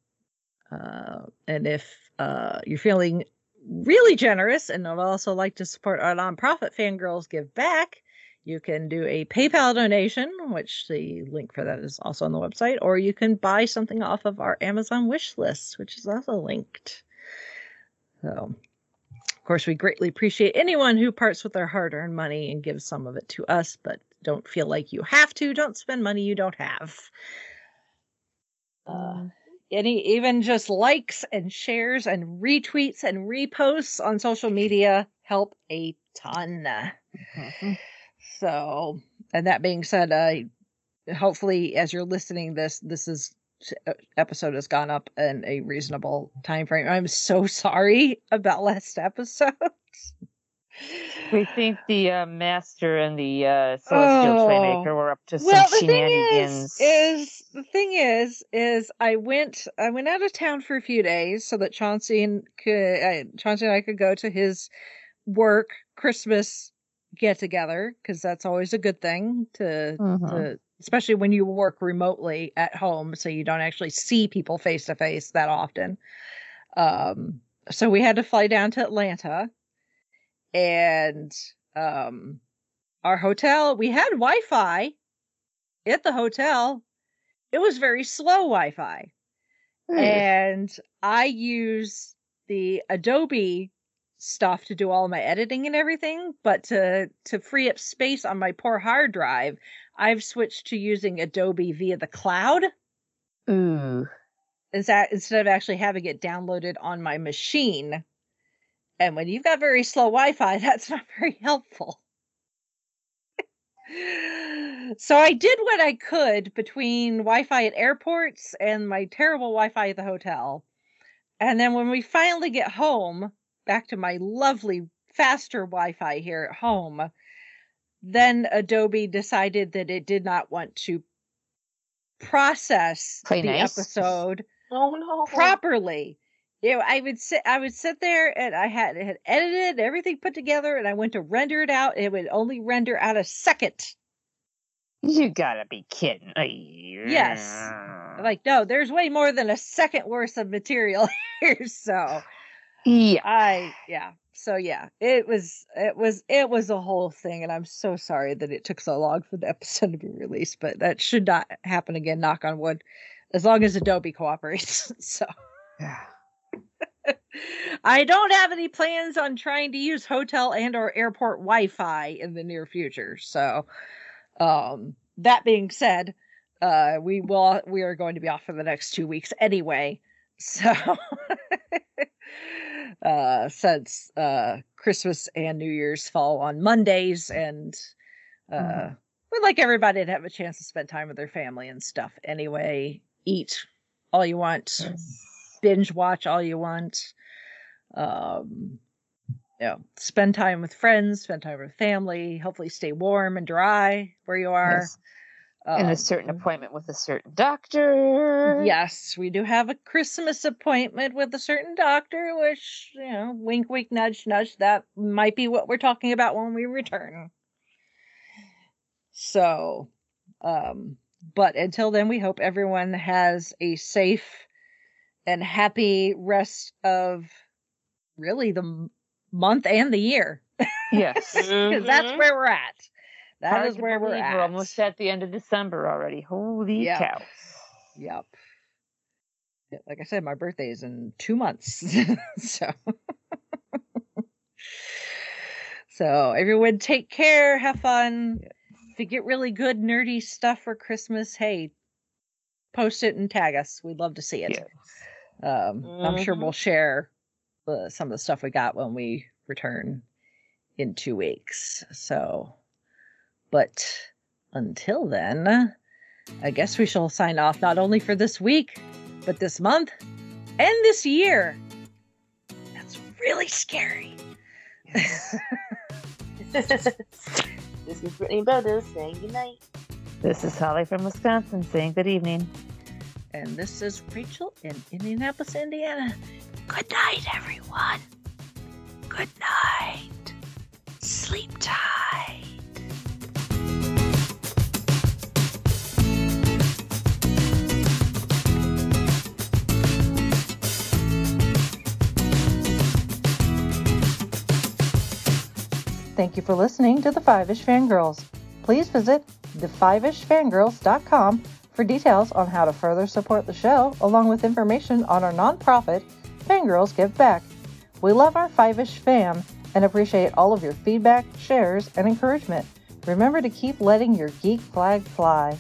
uh, and if uh, you're feeling really generous and would also like to support our nonprofit Fangirls Give Back, you can do a PayPal donation, which the link for that is also on the website, or you can buy something off of our Amazon wish list, which is also linked. So, of course, we greatly appreciate anyone who parts with their hard earned money and gives some of it to us, but don't feel like you have to. Don't spend money you don't have. Uh, any even just likes and shares and retweets and reposts on social media help a ton. Mhm. So, and that being said, uh, hopefully, as you're listening, this this is episode has gone up in a reasonable time frame. I'm so sorry about last episode. We think the uh, master and the uh, celestial Oh. playmaker were up to well, some the thing is, is the thing is, is I went I went out of town for a few days so that Chauncey and could uh, Chauncey and I could go to his work Christmas get together because that's always a good thing to to especially when you work remotely at home so you don't actually see people face to face that often. Um so we had to fly down to atlanta and um our hotel we had wi-fi at the hotel. It was very slow wi-fi. Hmm. and i use the adobe stuff to do all my editing and everything but to to free up space on my poor hard drive i've switched to using adobe via the cloud. Ooh. is that instead of actually having it downloaded on my machine. And when you've got very slow wi-fi that's not very helpful. So i did what i could between wi-fi at airports and my terrible wi-fi at the hotel. And then when we finally get home back to my lovely faster wi-fi here at home then adobe decided that it did not want to process Play the nice. episode Oh no. properly. You know, I would sit I would sit there and I had had edited everything put together and I went to render it out. It would only render out a second. You gotta be kidding. Yes. I'm like, no, there's way more than a second worth of material here. So yeah. I yeah. So yeah, it was it was it was a whole thing, and I'm so sorry that it took so long for the episode to be released, but that should not happen again, knock on wood, as long as Adobe cooperates. so yeah. I don't have any plans on trying to use hotel and or airport Wi-Fi in the near future. So, um, that being said, uh, we will we are going to be off for the next two weeks anyway. So, uh, since uh, Christmas and New Year's fall on Mondays, and uh, Mhm. we'd like everybody to have a chance to spend time with their family and stuff. Anyway, eat all you want binge watch all you want. Um, you know, spend time with friends, spend time with family. Hopefully, stay warm and dry where you are. Yes. And Um, a certain appointment with a certain doctor. Yes, we do have a Christmas appointment with a certain doctor, which, you know, wink, wink, nudge, nudge. That might be what we're talking about when we return. So, um, but until then, we hope everyone has a safe and happy rest of really the m- month and the year. Yes. 'Cause that's where we're at. That is where we're at. We're almost at the end of December already. Holy Yeah. cow. Yep. Like I said, my birthday is in two months. so So everyone take care, have fun. If you get really good nerdy stuff for Christmas, hey, post it and tag us. We'd love to see it. Yes. Um, I'm sure Mhm. we'll share uh, some of the stuff we got when we return in two weeks. So, but until then, I guess we shall sign off not only for this week, but this month and this year. That's really scary. this is Brittany Brothers saying goodnight. This is Holly from Wisconsin saying good evening. And this is Rachel in Indianapolis, Indiana. Good night, everyone. Good night. Sleep tight. Thank you for listening to the Fiveish Fangirls. Please visit thefiveishfangirls.com for details on how to further support the show, along with information on our nonprofit, Fangirls Give Back. We love our Five Ish fam and appreciate all of your feedback, shares, and encouragement. Remember to keep letting your geek flag fly.